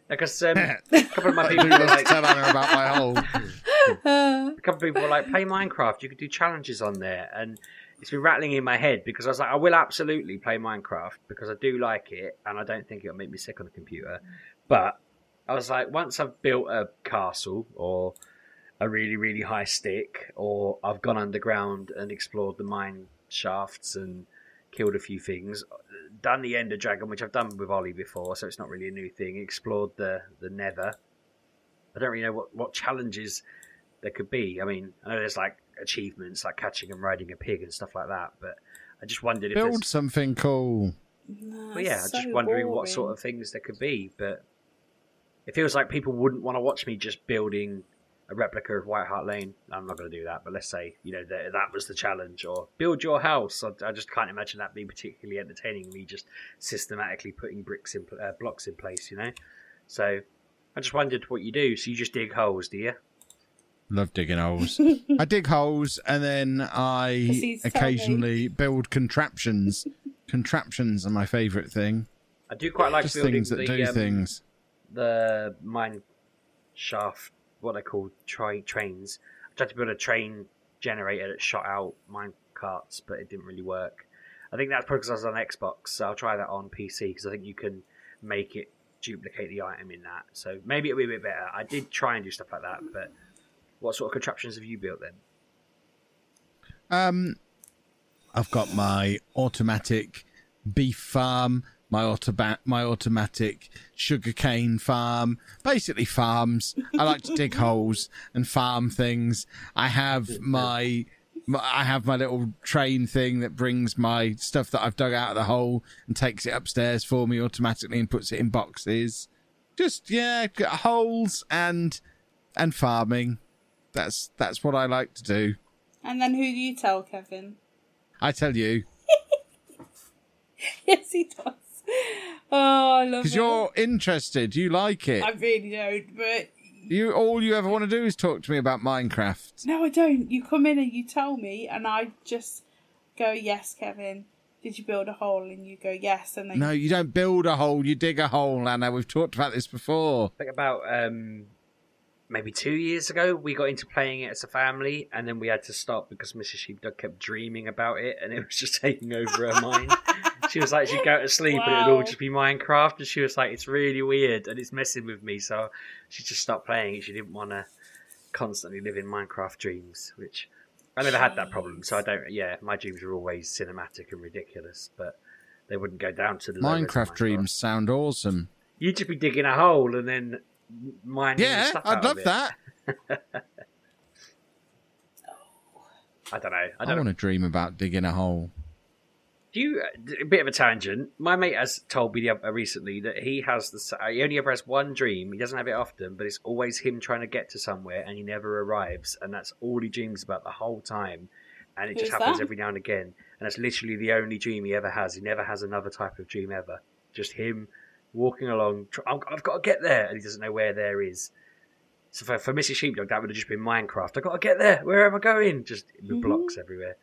because um, a couple of my people were like, tell Anna about my hole. A couple of people were like, play Minecraft. You could do challenges on there, and it's been rattling in my head because I was like, I will absolutely play Minecraft because I do like it, and I don't think it'll make me sick on the computer. But I was like, once I've built a castle or a really really high stick, or I've gone underground and explored the mine shafts and killed a few things, done the Ender Dragon, which I've done with Ollie before, so it's not really a new thing. Explored the the Nether. I don't really know what what challenges there could be. I mean, I know there's like achievements like catching and riding a pig and stuff like that, but I just wondered if Build there's. something cool. no, Well, yeah, I'm it's just so wondering what sort of things there could be, but it feels like people wouldn't want to watch me just building a replica of White Hart Lane. I'm not going to do that, but let's say you know that that was the challenge, or build your house. I, I just can't imagine that being particularly entertaining. Me just systematically putting bricks in uh, blocks in place, you know. So I just wondered what you do. So you just dig holes, do you? Love digging holes. I dig holes and then I He's telling occasionally build contraptions. Contraptions are my favourite thing. I do quite like Just building things that the do um, things. The mine shaft, what they call tri- trains. I tried to build a train generator that shot out mine carts, but it didn't really work. I think that's probably because I was on Xbox, so I'll try that on PC because I think you can make it duplicate the item in that. So maybe it'll be a bit better. I did try and do stuff like that, but what sort of contraptions have you built then? Um, I've got my automatic beef farm my automa- my automatic sugarcane farm, basically farms. I like to dig holes and farm things. I have my, my I have my little train thing that brings my stuff that I've dug out of the hole and takes it upstairs for me automatically and puts it in boxes. Just yeah, holes and and farming. That's that's what I like to do. And then who do you tell, Kevin? I tell you, yes, he does. Oh, I love it. because you're interested, you like it. I really don't, but You all you ever want to do is talk to me about Minecraft. no, I don't. You come in and you tell me, and I just go, "Yes, Kevin." Did you build a hole? And you go, "Yes," and then No, you don't build a hole, you dig a hole, Anna. We've talked about this before. Think about um, maybe two years ago, we got into playing it as a family, and then we had to stop because Mrs. Sheepdog kept dreaming about it, and it was just taking over her mind. She was like, she'd go to sleep, and it would all just be Minecraft, and she was like, it's really weird, and it's messing with me, so she just stopped playing it. She didn't want to constantly live in Minecraft dreams, which I never had that problem, so I don't. Yeah, my dreams are always cinematic and ridiculous, but they wouldn't go down to the levels of Minecraft dreams sound awesome. You'd just be digging a hole and then mining Yeah, stuff I'd out love of it. that. I don't know. I I, don't. want to dream about digging a hole. Do you? Uh, a bit of a tangent. My mate has told me the other, recently that he has the. He only ever has one dream. He doesn't have it often, but it's always him trying to get to somewhere, and he never arrives, and that's all he dreams about the whole time. And it just happens that? every now and again, and that's literally the only dream he ever has. He never has another type of dream ever. Just him walking along. "I've I've got to get there, and he doesn't know where there is. So for, for Mrs. Sheepdog, that would have just been Minecraft. I've got to get there. Where am I going? Just Mm-hmm. blocks everywhere.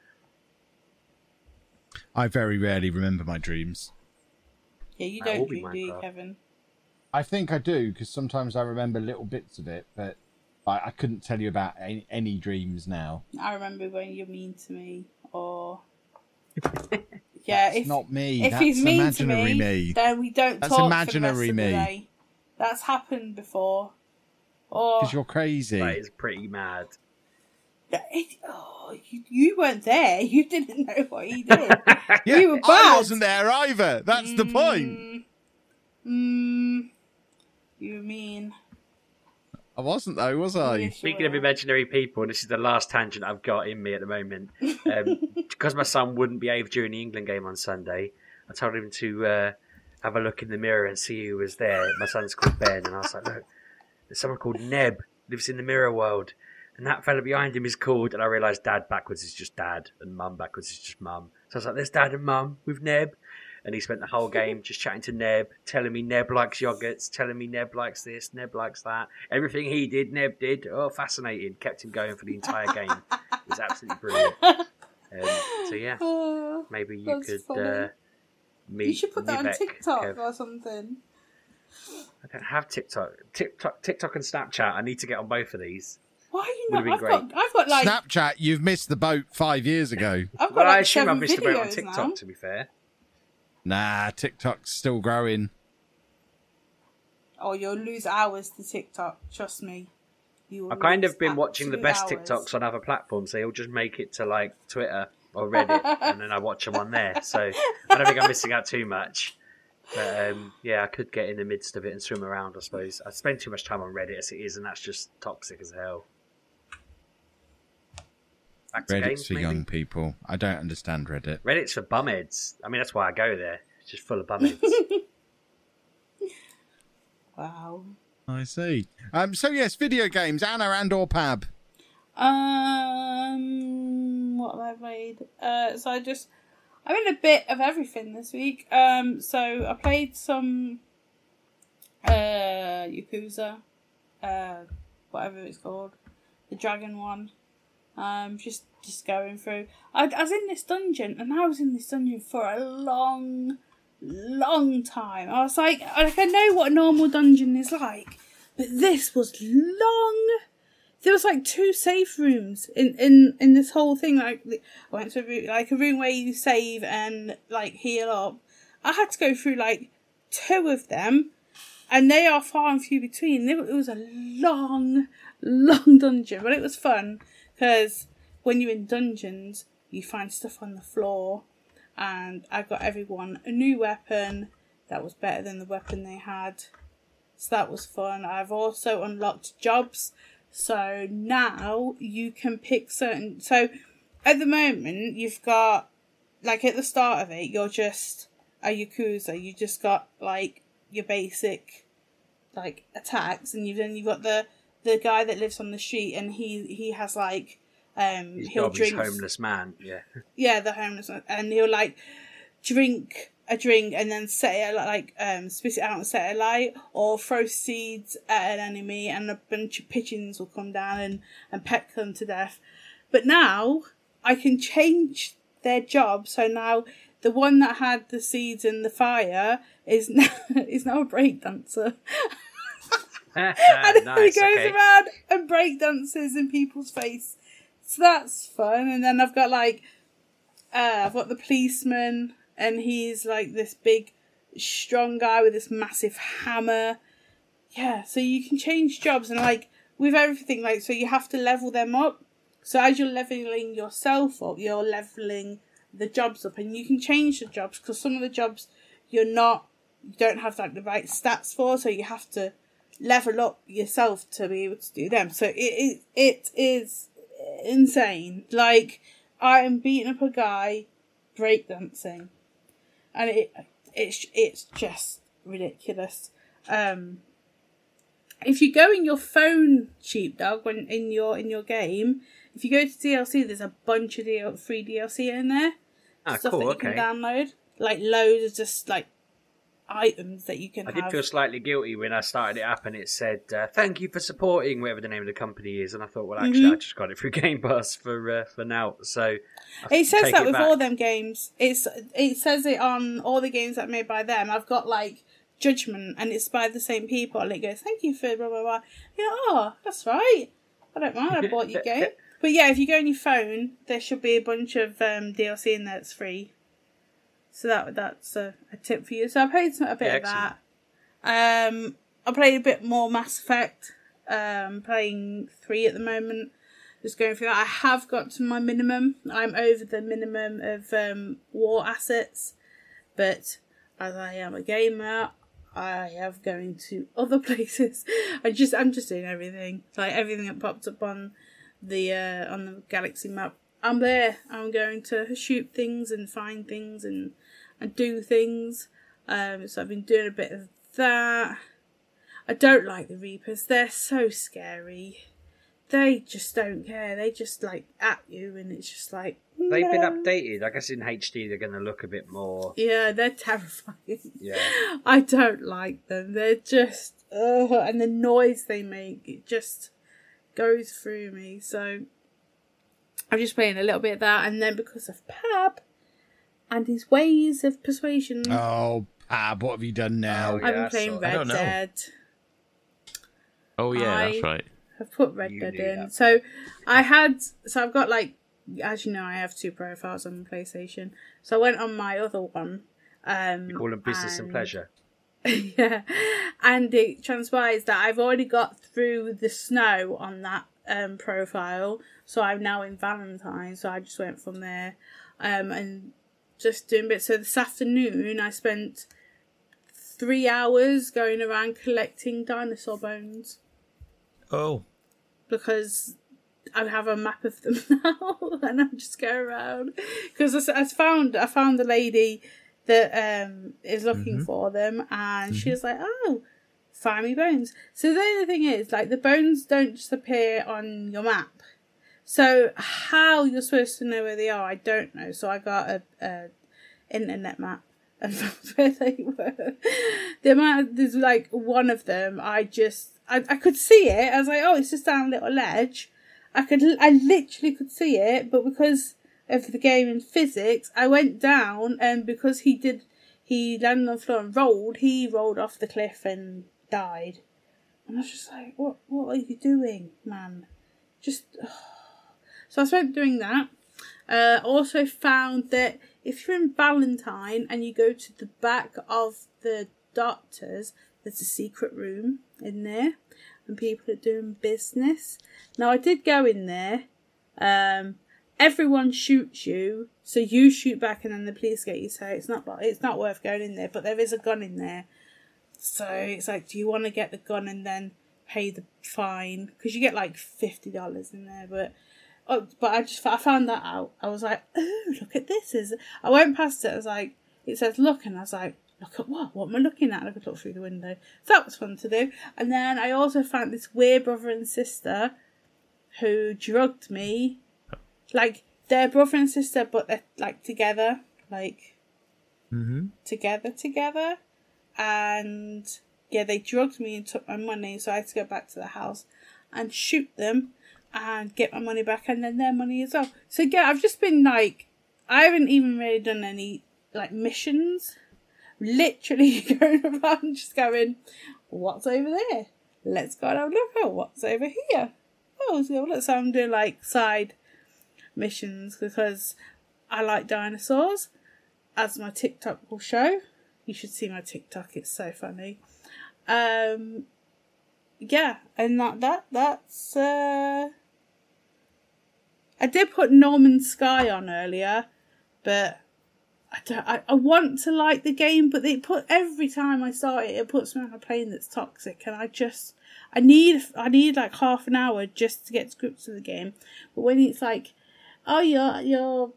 I very rarely remember my dreams. yeah, you That don't be do you, Kevin? I think I do because sometimes I remember little bits of it, but I, I couldn't tell you about any, any dreams now. I remember when you're mean to me, or yeah, It's if not me. if That's he's mean to me, me. then we don't That's talk imaginary for the rest me. Of the day. That's happened before. Or Because you're crazy. That is pretty mad. it, oh, you, you weren't there. You didn't know what he did. Yeah, you were I bad. wasn't there either. That's the point. Mm, mm, you mean. I wasn't though, was I? Yes, you Speaking of imaginary people, and this is the last tangent I've got in me at the moment. Um, because my son wouldn't behave during the England game on Sunday, I told him to uh, have a look in the mirror and see who was there. My son's called Ben, and I was like, look, there's someone called Neb, lives in the mirror world. And that fella behind him is called, and I realised dad backwards is just dad, and mum backwards is just mum. So I was like, there's dad and mum with Neb. And he spent the whole game just chatting to Neb, telling me Neb likes yogurts, telling me Neb likes this, Neb likes that. Everything he did, Neb did. Oh, fascinating. Kept him going for the entire game. It was absolutely brilliant. Um, so, yeah, Oh, maybe you could funny. uh, meet you should put that on TikTok Kev. or something. I don't have TikTok. TikTok. TikTok and Snapchat. I need to get on both of these. Why are you Would've not? been I've got, I've got like, Snapchat, you've missed the boat five years ago. I've got Well, like I assume I seven missed the boat on TikTok, now. to be fair. Nah, TikTok's still growing. Oh, you'll lose hours to TikTok. Trust me. You I've kind of been watching the best hours. TikToks on other platforms. They'll just make it to like Twitter or Reddit, and then I watch them on there. So I don't think I'm missing out too much. But um, yeah, I could get in the midst of it and swim around. I suppose I spend too much time on Reddit as it is, and that's just toxic as hell. Back to Reddit's games, for maybe? young people. I don't understand Reddit. Reddit's for bumheads. I mean, that's why I go there. It's just full of bumheads. Wow. I see. Um. So yes, video games. Anna and or Pab. Um, what have I played? Uh, so I just I'm in a bit of everything this week. Um, so I played some uh Yakuza, uh, whatever it's called, the dragon one. Um, just just going through. I, I was in this dungeon, and I was in this dungeon for a long, long time. I was like, like I know what a normal dungeon is like, but this was long there was like two safe rooms in in in this whole thing. Like I went to a room, like a room where you save and like heal up. I had to go through like two of them, and they are far and few between. It, it was a long, long dungeon, but it was fun because when you're in dungeons, you find stuff on the floor, and I got everyone a new weapon, that was better than the weapon they had. So that was fun. I've also unlocked jobs. So now you can pick certain. So at the moment, you've got, like at the start of it, you're just a Yakuza. You just got like your basic like attacks and you've then you've got the the guy that lives on the street and he he has like um He's he'll drink homeless man. Yeah. yeah the homeless one, and he'll like drink a drink and then set it like um spit it out and set it alight or throw seeds at an enemy and a bunch of pigeons will come down and and peck them to death but now i can change their job so now the one that had the seeds and the fire is now is now a break dancer and he nice. goes Okay. around and break dances in people's face. So that's fun. And then I've got like, uh, I've got the policeman, and he's like this big, strong guy with this massive hammer. Yeah, so you can change jobs and like with everything, like so you have to level them up. So as you're leveling yourself up, you're leveling the jobs up, and you can change the jobs because some of the jobs you're not, you don't have like the right stats for, so you have to level up yourself to be able to do them. So it it, it is insane. Like I am beating up a guy breakdancing, and it it's it's just ridiculous. Um, if you go in your phone, sheepdog, when in your in your game, if you go to DLC, there's a bunch of DL, free DLC in there. Ah, stuff cool. that you Okay. can download, like loads of just like items that you can I have. did feel slightly guilty when I started it up and it said, uh, "Thank you for supporting whatever the name of the company is," and I thought, well, actually, Mhm. I just got it through Game Pass for uh, for now. So I It says that it with back. all them games. It's it says it on all the games that are made by them. I've got like Judgment, and it's by the same people, and it goes, "Thank you for blah blah blah." You know, oh, that's right. I don't mind. I bought your game. But yeah, if you go on your phone, there should be a bunch of um, DLC in there that's free. So that that's a, a tip for you. So I played some, a bit Yeah, of that. Um, I played a bit more Mass Effect. Um, playing three at the moment. Just going through that. I have got to my minimum. I'm over the minimum of um, war assets, but as I am a gamer, I have going to other places. I just I'm just doing everything. Like everything that pops up on the uh, on the galaxy map. I'm there. I'm going to shoot things and find things and and do things. Um, so I've been doing a bit of that. I don't like the Reapers. They're so scary. They just don't care. They just like at you, and it's just like They've been updated. I guess in HD they're going to look a bit more. Yeah, they're terrifying. Yeah. I don't like them. They're just ugh, and the noise they make it just goes through me. So I'm just playing a little bit of that, and then because of Pab and his ways of persuasion, Oh, Pab, what have you done now? Oh, I've yeah, been I playing saw that. I Red. Dead. Oh yeah, I- that's right. I've put Red You Dead in. that. So I had so I've got like as you know I have two profiles on PlayStation. So I went on my other one. Um you Call them business and and- pleasure. yeah. And it transpires that I've already got through the snow on that um, profile. So I'm now in Valentine. So I just went from there um, and just doing bits. So this afternoon I spent three hours going around collecting dinosaur bones Oh, because I have a map of them now, and I'm just go around because I, I found I found the lady that um is looking for them, and she was like, "Oh, me bones." So the only thing is, like, the bones don't just appear on your map. So how you're supposed to know where they are, I don't know. So I got a, a internet map and found where they were. The amount there's like one of them, I just I, I could see it. I was like, oh, it's just down a little ledge. I could I literally could see it, but because of the game in physics, I went down, and because he did, he landed on the floor and rolled. He rolled off the cliff and died. And I was just like, what What are you doing, man? Just. So I spent doing that. Uh, also found that if you're in Valentine and you go to the back of the doctors, there's a secret room in there, and people are doing business. Now I did go in there, um, everyone shoots you, so you shoot back, and then the police get you. So it's not it's not worth going in there. But there is a gun in there, so it's like, do you want to get the gun and then pay the fine? Because you get like fifty dollars in there, but. Oh, but I just I found that out. I was like, oh, look at this! Is I went past it. I was like, it says look, and I was like, look at what? What am I looking at? And I could look through the window. So that was fun to do. And then I also found this weird brother and sister who drugged me. Like they're brother and sister, but they're like together, like Mm-hmm. together, together. And yeah, they drugged me and took my money, so I had to go back to the house and shoot them and get my money back and then their money as well. So yeah, I've just been like, I haven't even really done any like missions. Literally going around just going, what's over there? Let's go and have a look at what's over here. Oh, so look, so I'm doing like side missions because I like dinosaurs, as my TikTok will show. You should see my TikTok; it's so funny. Um, yeah, and that that that's. Uh... I did put No Man's Sky on earlier, but I don't. I, I want to like the game, but they put every time I start it, it puts me on a plane that's toxic, and I just. I need I need like half an hour just to get to grips with the game, but when it's like, oh your your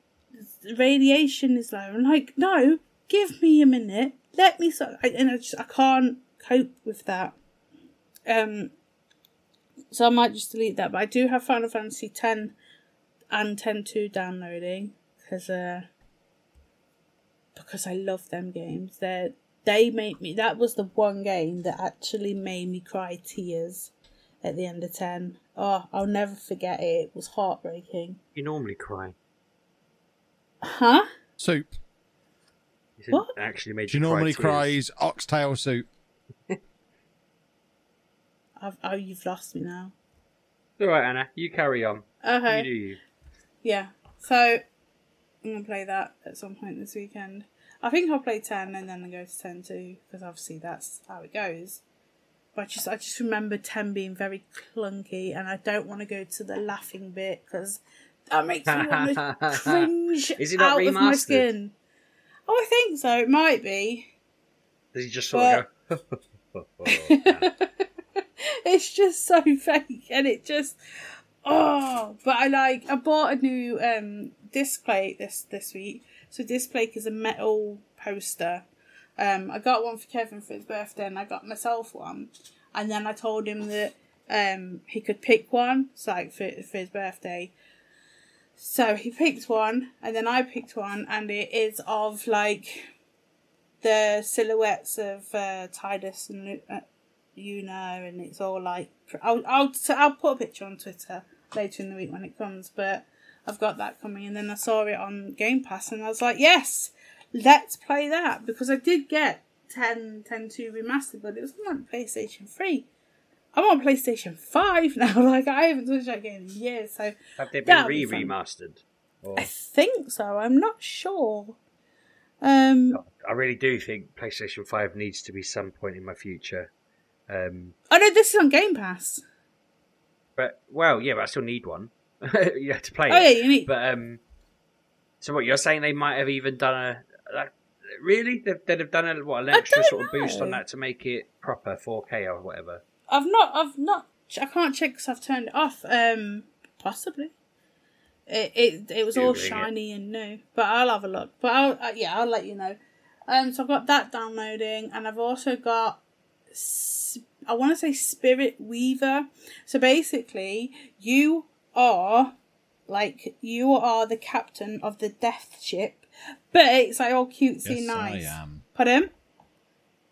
radiation is low, I'm like no, give me a minute, let me so, I, and I just I can't cope with that. Um, so I might just delete that, but I do have Final Fantasy ten and ten two downloading because uh because I love them games. They they made me. That was the one game that actually made me cry tears at the end of ten. Oh, I'll never forget it. It was heartbreaking. You normally cry. Huh? Soup. You What? Actually made She you normally cry. tears. cries oxtail soup. I've, oh, you've lost me now. All right, Anna. You carry on. You do you. Yeah. So I'm gonna play that at some point this weekend. I think I'll play ten and then I go to ten two because obviously that's how it goes. But I just I just remember ten being very clunky and I don't want to go to the laughing bit because that makes me want to cringe Is it not out of my skin. Oh, I think so. It might be. Does he just sort of go? it's just so fake and it just oh but i like i bought a new um Displate this this week so Displate is a metal poster um i got one for kevin for his birthday and i got myself one and then i told him that um he could pick one so like for, for his birthday so he picked one and then i picked one and it is of like the silhouettes of uh, Tidus and uh, Yuna, and it's all like I'll I'll I'll put a picture on Twitter later in the week when it comes. But I've got that coming, and then I saw it on Game Pass, and I was like, yes, let's play that because I did get 10, 10 2 remastered, but it was on like PlayStation Three. I'm on PlayStation Five now. Like I haven't touched that game in years, so Have they been re remastered? Or I think so. I'm not sure. Um, I really do think PlayStation Five needs to be some point in my future. Um, oh no, this is on Game Pass. but well, yeah, but I still need one. you have to play Oh yeah, it. you need. But um, so what you're saying? They might have even done a like, really? They've, they'd have done a what an extra sort of boost on that to make it proper 4K or whatever. I've not. I've not. I can't check because I've turned it off. Um, possibly. It it it was all Googling it. shiny and new, but I'll have a look. But I'll uh, yeah, I'll let you know. Um, so I've got that downloading, and I've also got. I want to say Spirit Weaver. So basically, you are like you are the captain of the Death Ship, but it's like all cutesy Yes, nice. I am. Pardon?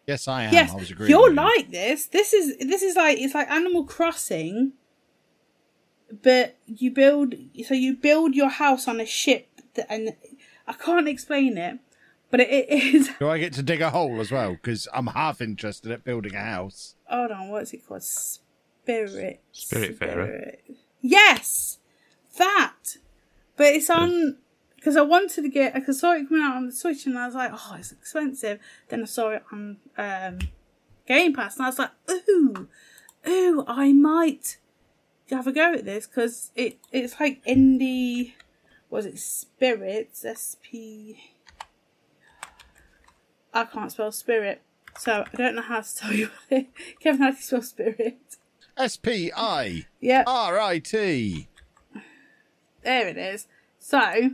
Yes, I am. Yes, I was agreeing. you're with you. like this. This is this is like it's like Animal Crossing, but you build so you build your house on a ship, that, and I can't explain it, but it, it is. Do I get to dig a hole as well? Because I'm half interested at building a house. Hold on, what's it called? Spirit. Spirit, Spirit. Yes, that. But it's on because I wanted to get. I saw it coming out on the Switch, and I was like, "Oh, it's expensive." Then I saw it on um, Game Pass, and I was like, "Ooh, ooh, I might have a go at this because it it's like indie was it Spirits? S P. I can't spell spirit, so I don't know how to tell you. Kevin, how do you spell spirit? S P I Yeah, R I T. there it is. So,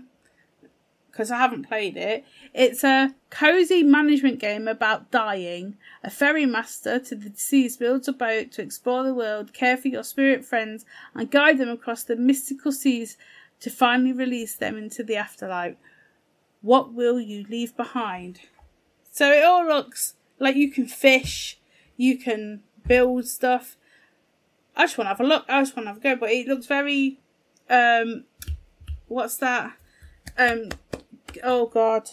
because I haven't played it, it's a cozy management game about dying. A ferry master to the seas builds a boat to explore the world, care for your spirit friends, and guide them across the mystical seas to finally release them into the afterlife. What will you leave behind? So it all looks like you can fish, you can build stuff. I just want to have a look. I just want to have a go, but it looks very um what's that? Um, oh god,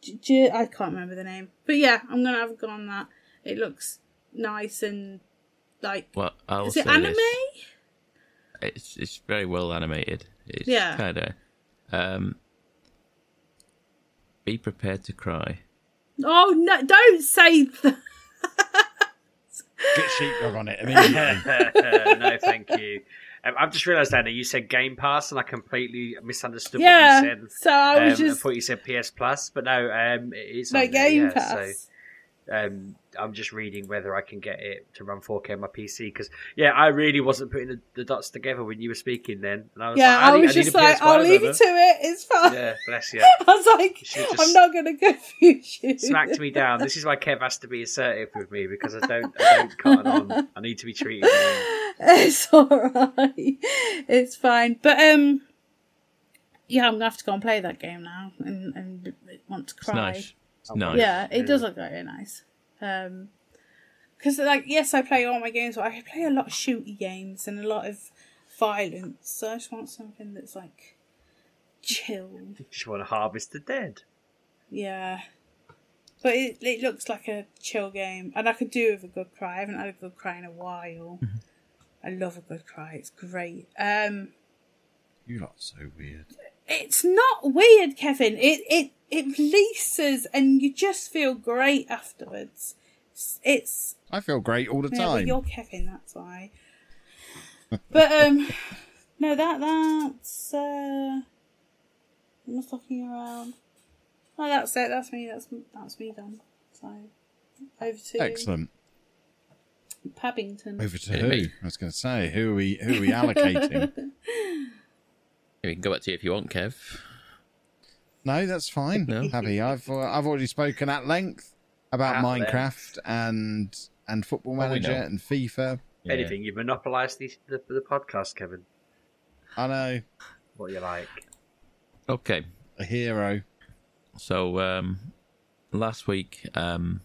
J- J- I can't remember the name. But yeah, I'm gonna have a go on that. It looks nice and like. Well, I'll is it anime? this. It's it's very well animated. It's Yeah. kind of. Um, be prepared to cry. Oh no! Don't say that. Get sheepdog on it immediately. no, thank you. Um, I've just realised that you said Game Pass, and I completely misunderstood Yeah. what you said. So I was Um, I just thought you said PS Plus, but no, um, it's there, Game yeah, Pass. So um, I'm just reading whether I can get it to run 4K on my PC because yeah, I really wasn't putting the, the dots together when you were speaking then, and I was yeah, like, I need- was need just like, PS5 I'll leave you over. to it. It's fine. Yeah, bless you. I was like, I'm not gonna confuse you. Smacked me down. This is why Kev has to be assertive with me because I don't, I don't cut on. I need to be treated. it's alright. It's fine. But um yeah, I'm gonna have to go and play that game now and, and want to It's cry. nice. It's nice. Yeah, it does look very nice. Um, because like yes, I play all my games, but I play a lot of shooty games and a lot of violence. So I just want something that's like chilled. Just want to harvest the dead. Yeah, but it it looks like a chill game, and I could do with a good cry. I haven't had a good cry in a while. I love a good cry. It's great. Um, you lot so weird. it's not weird, Kevin. It it it releases, and you just feel great afterwards. It's, it's I feel great all the Yeah, well, time. you're Kevin, that's why. but um, no, that that's uh, I'm just looking around. Oh, that's it. That's me. That's that's me done. So over to Excellent. Paddington. Over to Yeah, who? me. I was going to say who are we? Who are we allocating? We can go back to you if you want, Kev. no, that's fine. No. Happy. I've uh, I've already spoken at length about At Minecraft and and Football we Manager know. and FIFA. Yeah. Anything, you've monopolised the, the the podcast, Kevin. I know What you like? Okay. a hero. So um, last week, um,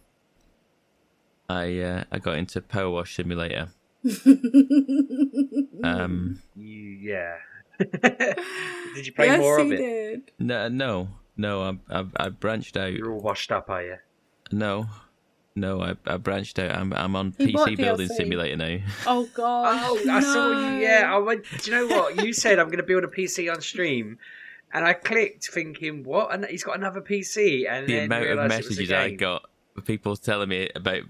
I uh, I got into Power Wash Simulator. um, You yeah. Did you play yes, more of it? did. no, no, no. I, I I branched out. You're all washed up, are you? No, no. I, I branched out. I'm I'm on He bought PC Building Simulator now. Oh god. Oh, I saw you. Yeah, I went. Do you know what you said? I'm going to build a PC on stream, and I clicked, thinking, "What? And he's got another PC." And the then amount of realised it was a messages I got, people telling me about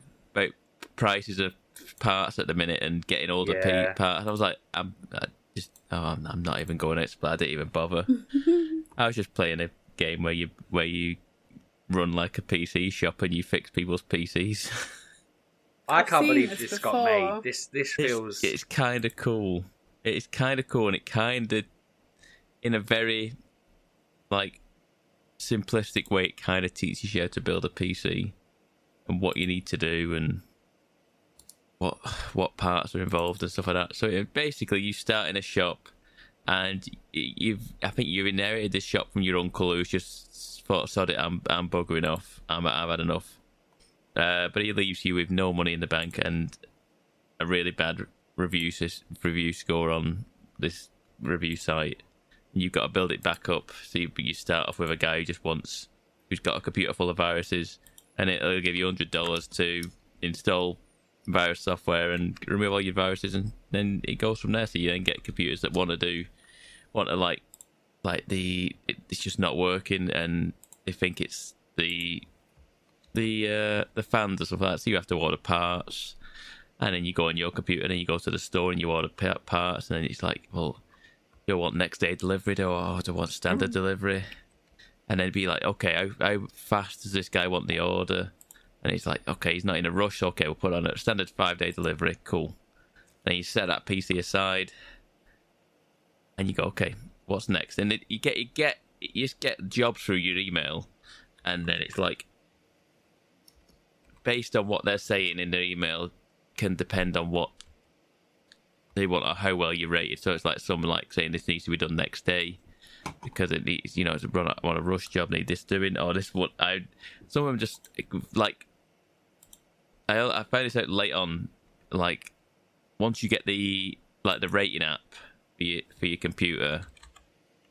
about prices of parts at the minute and getting all the Yeah. P parts. I was like, I'm I just oh, I'm, I'm not even going to explore. I didn't even bother. I was just playing a game where you where you run like a PC shop and you fix people's PCs. I I've can't believe this this got made. This this It's- feels. it's kind of cool. It's kind of cool, and it kind of, in a very, like, simplistic way, it kind of teaches you how to build a PC and what you need to do and what what parts are involved and stuff like that. So basically, you start in a shop, and you've I think you've inherited this shop from your uncle who's just thought, "Sod it, I'm I'm buggering off. I'm I've had enough." Uh, but he leaves you with no money in the bank and a really bad review review score on this review site. You've got to build it back up. So you, you start off with a guy who just wants, who's got a computer full of viruses, and it'll give you hundred dollars to install virus software and remove all your viruses, and then it goes from there. So you then get computers that want to do, want to like, like the it, it's just not working, and they think it's the the uh, the fans and stuff like that. So you have to order parts, and then you go on your computer, and then you go to the store and you order pa- parts, and then it's like, well, do I want next day delivery? Do I, do I want standard delivery? And then be like, okay, how, how fast does this guy want the order? And he's like, okay, he's not in a rush. Okay, we'll put on a standard five day delivery. Cool. Then you set that PC aside, and you go, okay, what's next? And it, you get you get you just get jobs through your email, and then it's like based on what they're saying in their email can depend on what they want or how well you're rated. So it's like someone like saying this needs to be done next day because it needs, you know, it's a run on a rush job, need this doing or this what I. Some of them just like. I I found this out late on, like once you get the like the rating app for your, for your computer,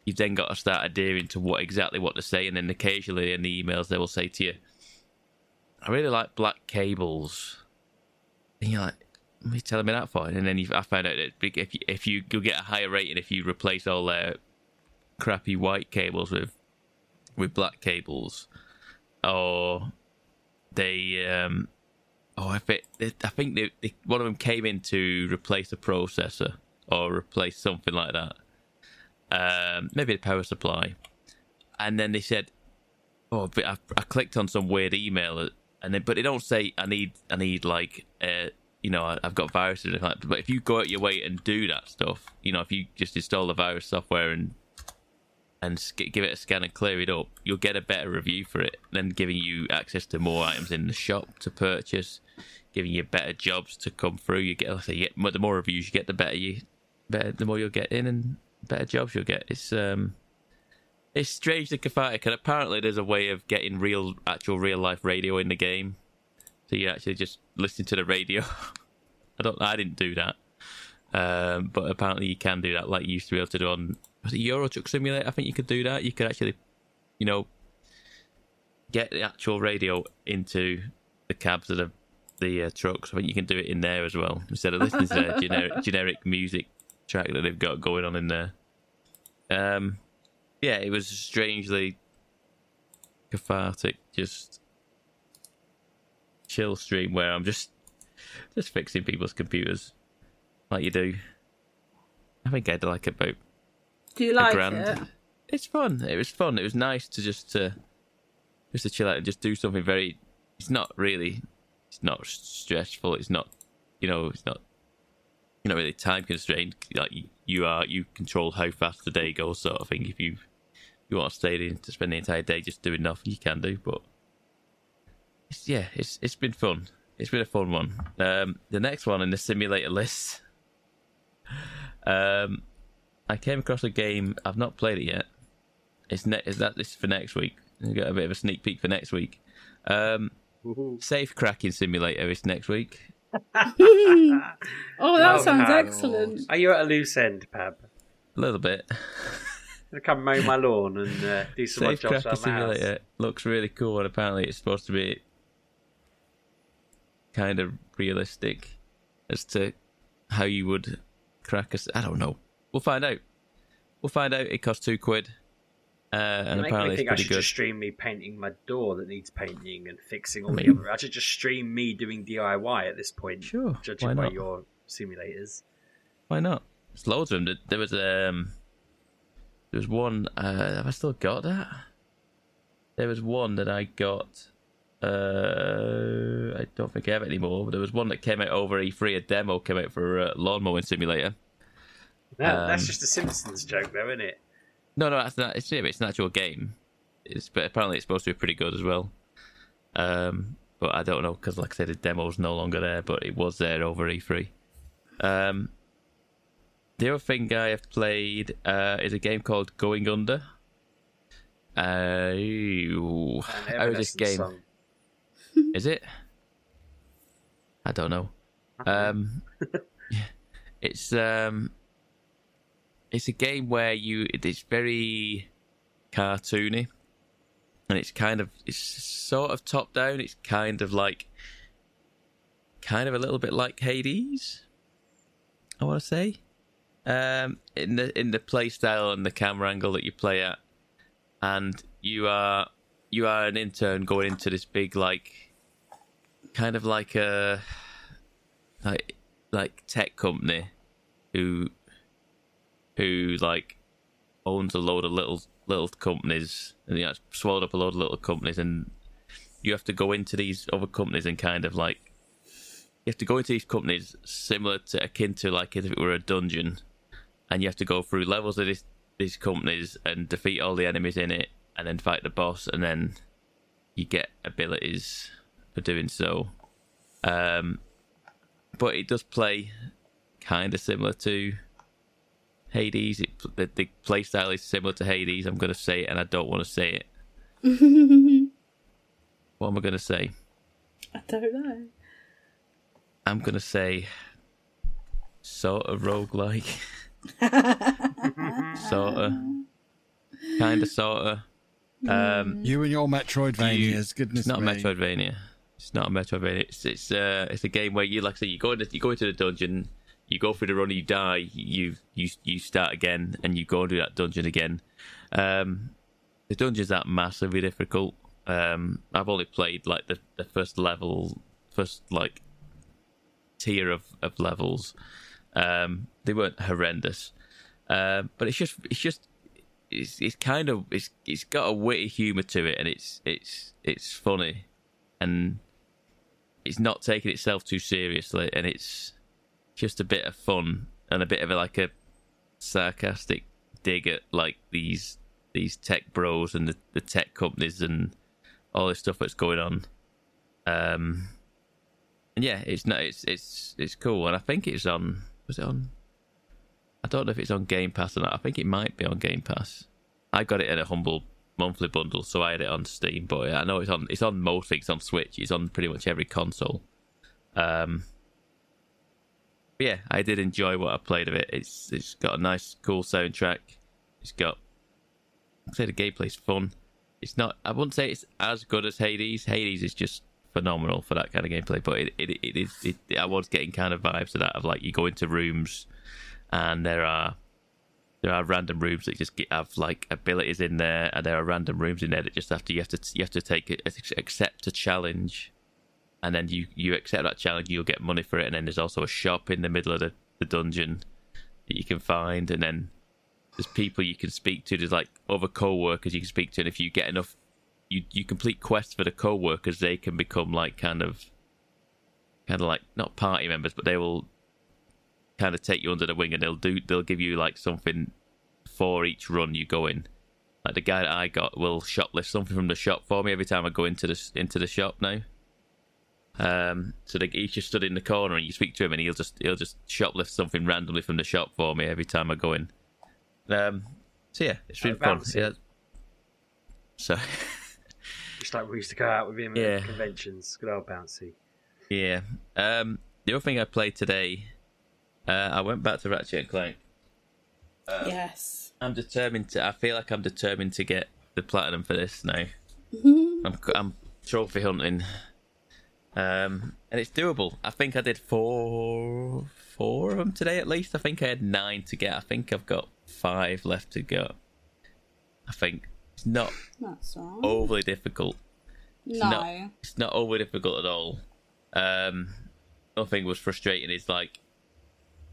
you've then got to start adhering to what exactly what to say, and then occasionally in the emails they will say to you, "I really like black cables," and you're like, "What are you telling me that for?" And then you, I found out that if you, if you you'll get a higher rating if you replace all their crappy white cables with with black cables, or they um oh if it I think they, they, one of them came in to replace a processor or replace something like that. Um, maybe the power supply, and then they said, "Oh, I, I clicked on some weird email, and then but they don't say I need I need like uh, you know I, have got viruses and like, but if you go out your way and do that stuff, you know if you just install the virus software and and give it a scan and clear it up, you'll get a better review for it than giving you access to more items in the shop to purchase, giving you better jobs to come through. You get, you get the more reviews you get, the better you, better the more you'll get in, and better jobs you'll get. It's um, it's strangely cathartic, and apparently there's a way of getting real, actual, real life radio in the game. So you actually just listen to the radio. I don't, I didn't do that, um, but apparently you can do that, like you used to be able to do on was it Euro Truck Simulator. I think you could do that. You could actually, you know, get the actual radio into the cabs of the the uh, trucks. I think you can do it in there as well instead of listening to the generic generic music track that they've got going on in there. Um, yeah, it was strangely cathartic, just chill stream where I'm just just fixing people's computers like you do. I think I'd like about Do you like grand. it? It's fun. It was fun. It was nice to just to just to chill out and just do something very. It's not really. It's not stressful. It's not. You know. It's not. You're not really time constrained. Like you, you are. You control how fast the day goes, sort of thing. If you you want to stay in to spend the entire day just doing nothing, you can do. But it's, yeah, it's it's been fun. It's been a fun one. Um, the next one in the simulator list. Um, I came across a game. I've not played it yet. It's ne- is that this is for next week? We got a bit of a sneak peek for next week. Um, safe cracking simulator is next week. Oh, that Oh, sounds Pab. excellent. Are you at a loose end, Pab? A little bit. Gonna come mow my lawn and uh, do some odd Safe jobs cracking around the house. simulator looks really cool, and apparently it's supposed to be kind of realistic as to how you would crack a. s- I don't know. We'll find out. We'll find out. It costs two quid, uh, and You make me apparently think I should good. just stream me painting my door that needs painting and fixing all I the other. I should just stream me doing DIY at this point. Sure, judging why by your simulators. Why not? There's loads of them. There- There was um, there was one. Uh, have I still got that? There was one that I got. Uh, I don't think I have it anymore. But there was one that came out over E3. A demo came out for uh, lawn mowing simulator. That, that's Um, just a Simpsons joke, though, isn't it? No, no, that's not. It's, it's an actual game. It's but apparently it's supposed to be pretty good as well. Um, but I don't know because, like I said, the demo's no longer there, but it was there over E3. Um, the other thing I have played uh, is a game called Going Under. Uh, ooh, An this game? song. Is it? I don't know. Um, yeah, it's um, it's a game where you it's very cartoony, and it's kind of it's sort of top down. It's kind of like kind of a little bit like Hades. I want to say, um, in the in the play style and the camera angle that you play at, and you are you are an intern going into this big like kind of like a like like tech company who who like owns a load of little little companies, and he has swallowed up a load of little companies, and you have to go into these other companies and kind of like you have to go into these companies similar to akin to like if it were a dungeon, and you have to go through levels of this, these companies and defeat all the enemies in it, and then fight the boss, and then you get abilities for doing so. Um, but it does play kind of similar to Hades. It, the, the play style is similar to Hades. I'm going to say it, and I don't want to say it. what am I going to say? I don't know. I'm going to say sort of roguelike. sort of. Kind of, sort of. Um, You and your Metroidvanias, goodness it's not me. a Metroidvania. It's not a Metroidvania. It's it's uh it's a game where you like I say you go into you go into the dungeon, you go through the run, you die, you you you start again, and you go and do that dungeon again. Um, the dungeons aren't massively difficult. Um, I've only played like the, the first level, first like tier of, of levels. Um, they weren't horrendous, um, but it's just it's just it's it's kind of it's it's got a witty humour to it, and it's it's it's funny, and it's not taking itself too seriously, and it's just a bit of fun and a bit of a, like a sarcastic dig at like these these tech bros and the, the tech companies and all this stuff that's going on. Um, and yeah, it's no, it's it's it's cool, and I think it's on. Was it on? I don't know if it's on Game Pass or not. I think it might be on Game Pass. I got it in a humble monthly bundle, so I had it on Steam. But I know it's on. It's on most things on Switch. It's on pretty much every console. Um, yeah, I did enjoy what I played of it. It's it's got a nice, cool soundtrack. It's got. I'd say the gameplay's fun. It's not. I wouldn't say it's as good as Hades. Hades is just phenomenal for that kind of gameplay. But it it, it is. It, I was getting kind of vibes of that of like you go into rooms, and there are there are random rooms that just get, have like abilities in there, and there are random rooms in there that just have to you have to you have to take accept a challenge, and then you you accept that challenge, you'll get money for it, and then there's also a shop in the middle of the, the dungeon that you can find, and then there's people you can speak to. There's like other co-workers you can speak to, and if you get enough, you you complete quests for the co-workers, they can become like kind of kind of like not party members, but they will kind of take you under the wing and they'll do they'll give you like something for each run you go in. Like the guy that I got will shoplift something from the shop for me every time I go into the into the shop now. Um, so they, he's just stood in the corner and you speak to him and he'll just he'll just shoplift something randomly from the shop for me every time I go in. Um, so yeah, it's been fun. bouncy. Yeah. So Just like we used to go out with him Yeah. at conventions. Good old bouncy. yeah. Um, the other thing I played today, uh, I went back to Ratchet and Clank. yes. I'm determined to. I feel like I'm determined to get the platinum for this now. I'm I'm trophy hunting, um, and it's doable. I think I did four four of them today at least. I think I had nine to get. I think I've got five left to go. I think it's not overly difficult. It's no. not, it's not overly difficult at all. Um, nothing was frustrating. Is like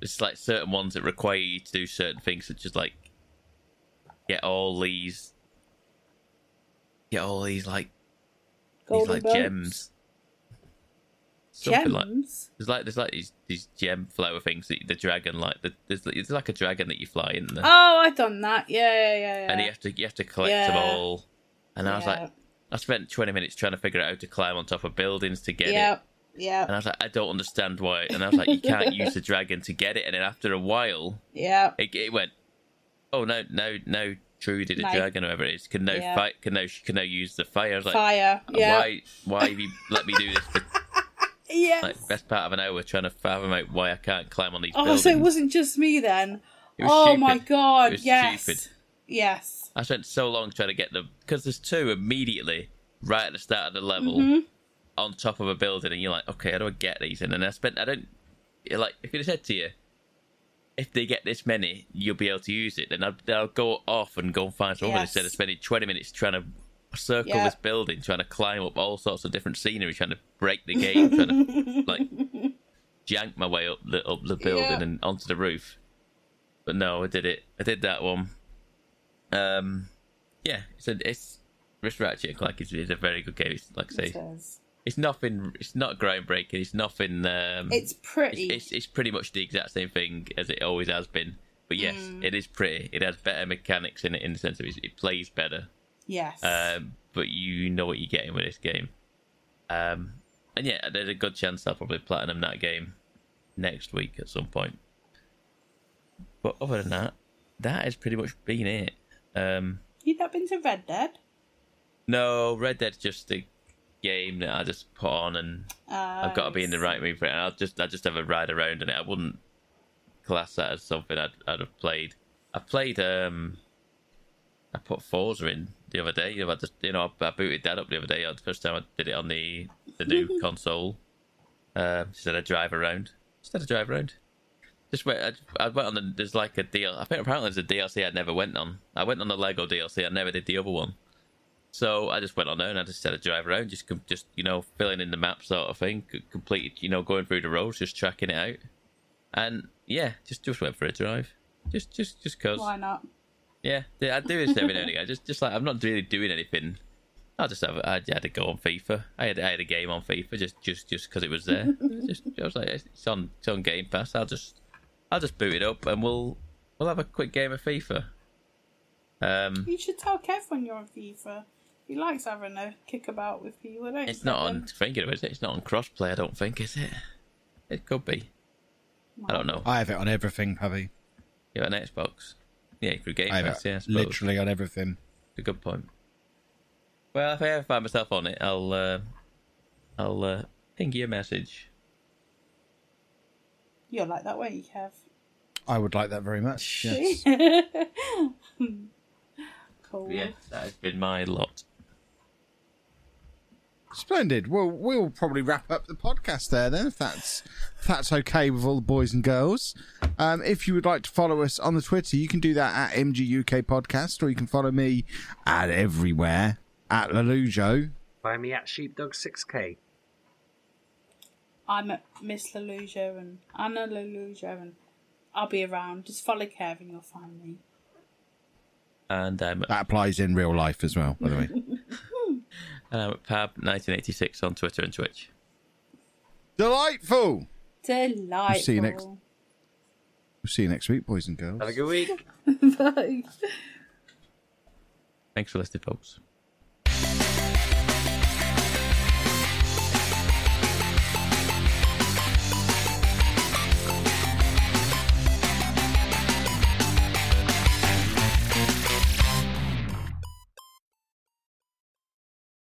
it's like certain ones that require you to do certain things, such as like get all these, get all these like Golden these like gems. Something like Gems? there's like there's like these these gem flower things that the dragon like the, there's it's like a dragon that you fly in there, Oh, I've done that. Yeah, yeah, yeah. yeah. and you have to you have to collect them all. And I was like, I spent 20 minutes trying to figure out how to climb on top of buildings to get it. yeah, yeah, And I was like, I don't understand why. And I was like, you can't use the dragon to get it. And then after a while, yeah. it, it went, oh no, no, no, Trudy the No. dragon or whatever it is can now Yeah. fight, can now can now use the fire. I was like, Fire. Yeah. why, why have you let me do this for Yes. like best part of an hour trying to fathom out why I can't climb on these oh, buildings? so it wasn't just me then. Oh stupid. my god. Yes. stupid. Yes. I spent so long trying to get them because there's two immediately right at the start of the level Mm-hmm. on top of a building, and you're like, okay, how do I get these? And then I spent, I don't like if it said to you, if they get this many, you'll be able to use it. Then I'll, I'll go off and go and find some Yes. instead of spending 20 minutes trying to circle Yeah. this building, trying to climb up all sorts of different scenery, trying to break the game, trying to like jank my way up the up the building Yeah. and onto the roof. but no, I did it. I did that one. Um, yeah, it's a it's Rift Ratchet Clank is, is a very good game. It's, like I say, is. it's nothing. It's not groundbreaking. It's nothing. Um, It's pretty. It's, it's it's pretty much the exact same thing as it always has been. But yes, Mm. it is pretty. It has better mechanics in it in the sense of it, it plays better. Yes. Um, but you know what you're getting with this game. Um, and yeah, there's a good chance I'll probably platinum that game next week at some point. But other than that, that has pretty much been it. Um, You've not been to Red Dead? no, Red Dead's just a game that I just put on and I've got to be in the right mood for it. And I'll just I just have a ride around in it. I wouldn't class that as something I'd I'd have played. I played um I put Forza in the other day. You know, I just you know I, I booted that up the other day. The first time I did it on the the new console. Um, just had a drive around. Just had a drive around. Just went. I, I went on the. There's like a deal. I think apparently there's a DLC I never went on. I went on the Lego DLC. I never did the other one. So I just went on there and I just had a drive around, just just you know filling in the map sort of thing, completed you know going through the roads, just tracking it out, and yeah, just just went for a drive, just just just cause Why not? Yeah, I do this every now and again. Just just like I'm not really doing anything. I just have I had to go on FIFA. I had I had a game on FIFA just just just because it was there. just I was like it's on it's on Game Pass. I'll just I'll just boot it up and we'll we'll have a quick game of FIFA. Um, You should tell Kev when you're on FIFA. He likes having a kickabout with people, don't it's you, not on Kevin? thinking of it. It's not on crossplay. I don't think is it. It could be. I don't know. I have it on everything, Pubby. You have an Xbox? Yeah, through Game I Pass. Yeah, I literally on everything. a good point. Well, if I ever find myself on it, I'll uh, I'll uh, ping you a message. You're like that, won't you, Kev? I would like that very much. Yes. cool. Yeah, that has been my lot. Splendid. Well, we'll probably wrap up the podcast there then, if that's if that's okay with all the boys and girls. Um, if you would like to follow us on the Twitter, you can do that at MGUK Podcast, or you can follow me at everywhere at lollujo. Find me at Sheepdog6k. I'm at Miss Leluja and Anna Leluja, and I'll be around. Just follow Kev and you'll find me. And I'm, That applies in real life as well, by the way. and I'm Pab1986 on Twitter and Twitch. Delightful. Delightful. We'll see you next- We'll see you next week, boys and girls. Have a good week. Bye. Thanks for listening, folks.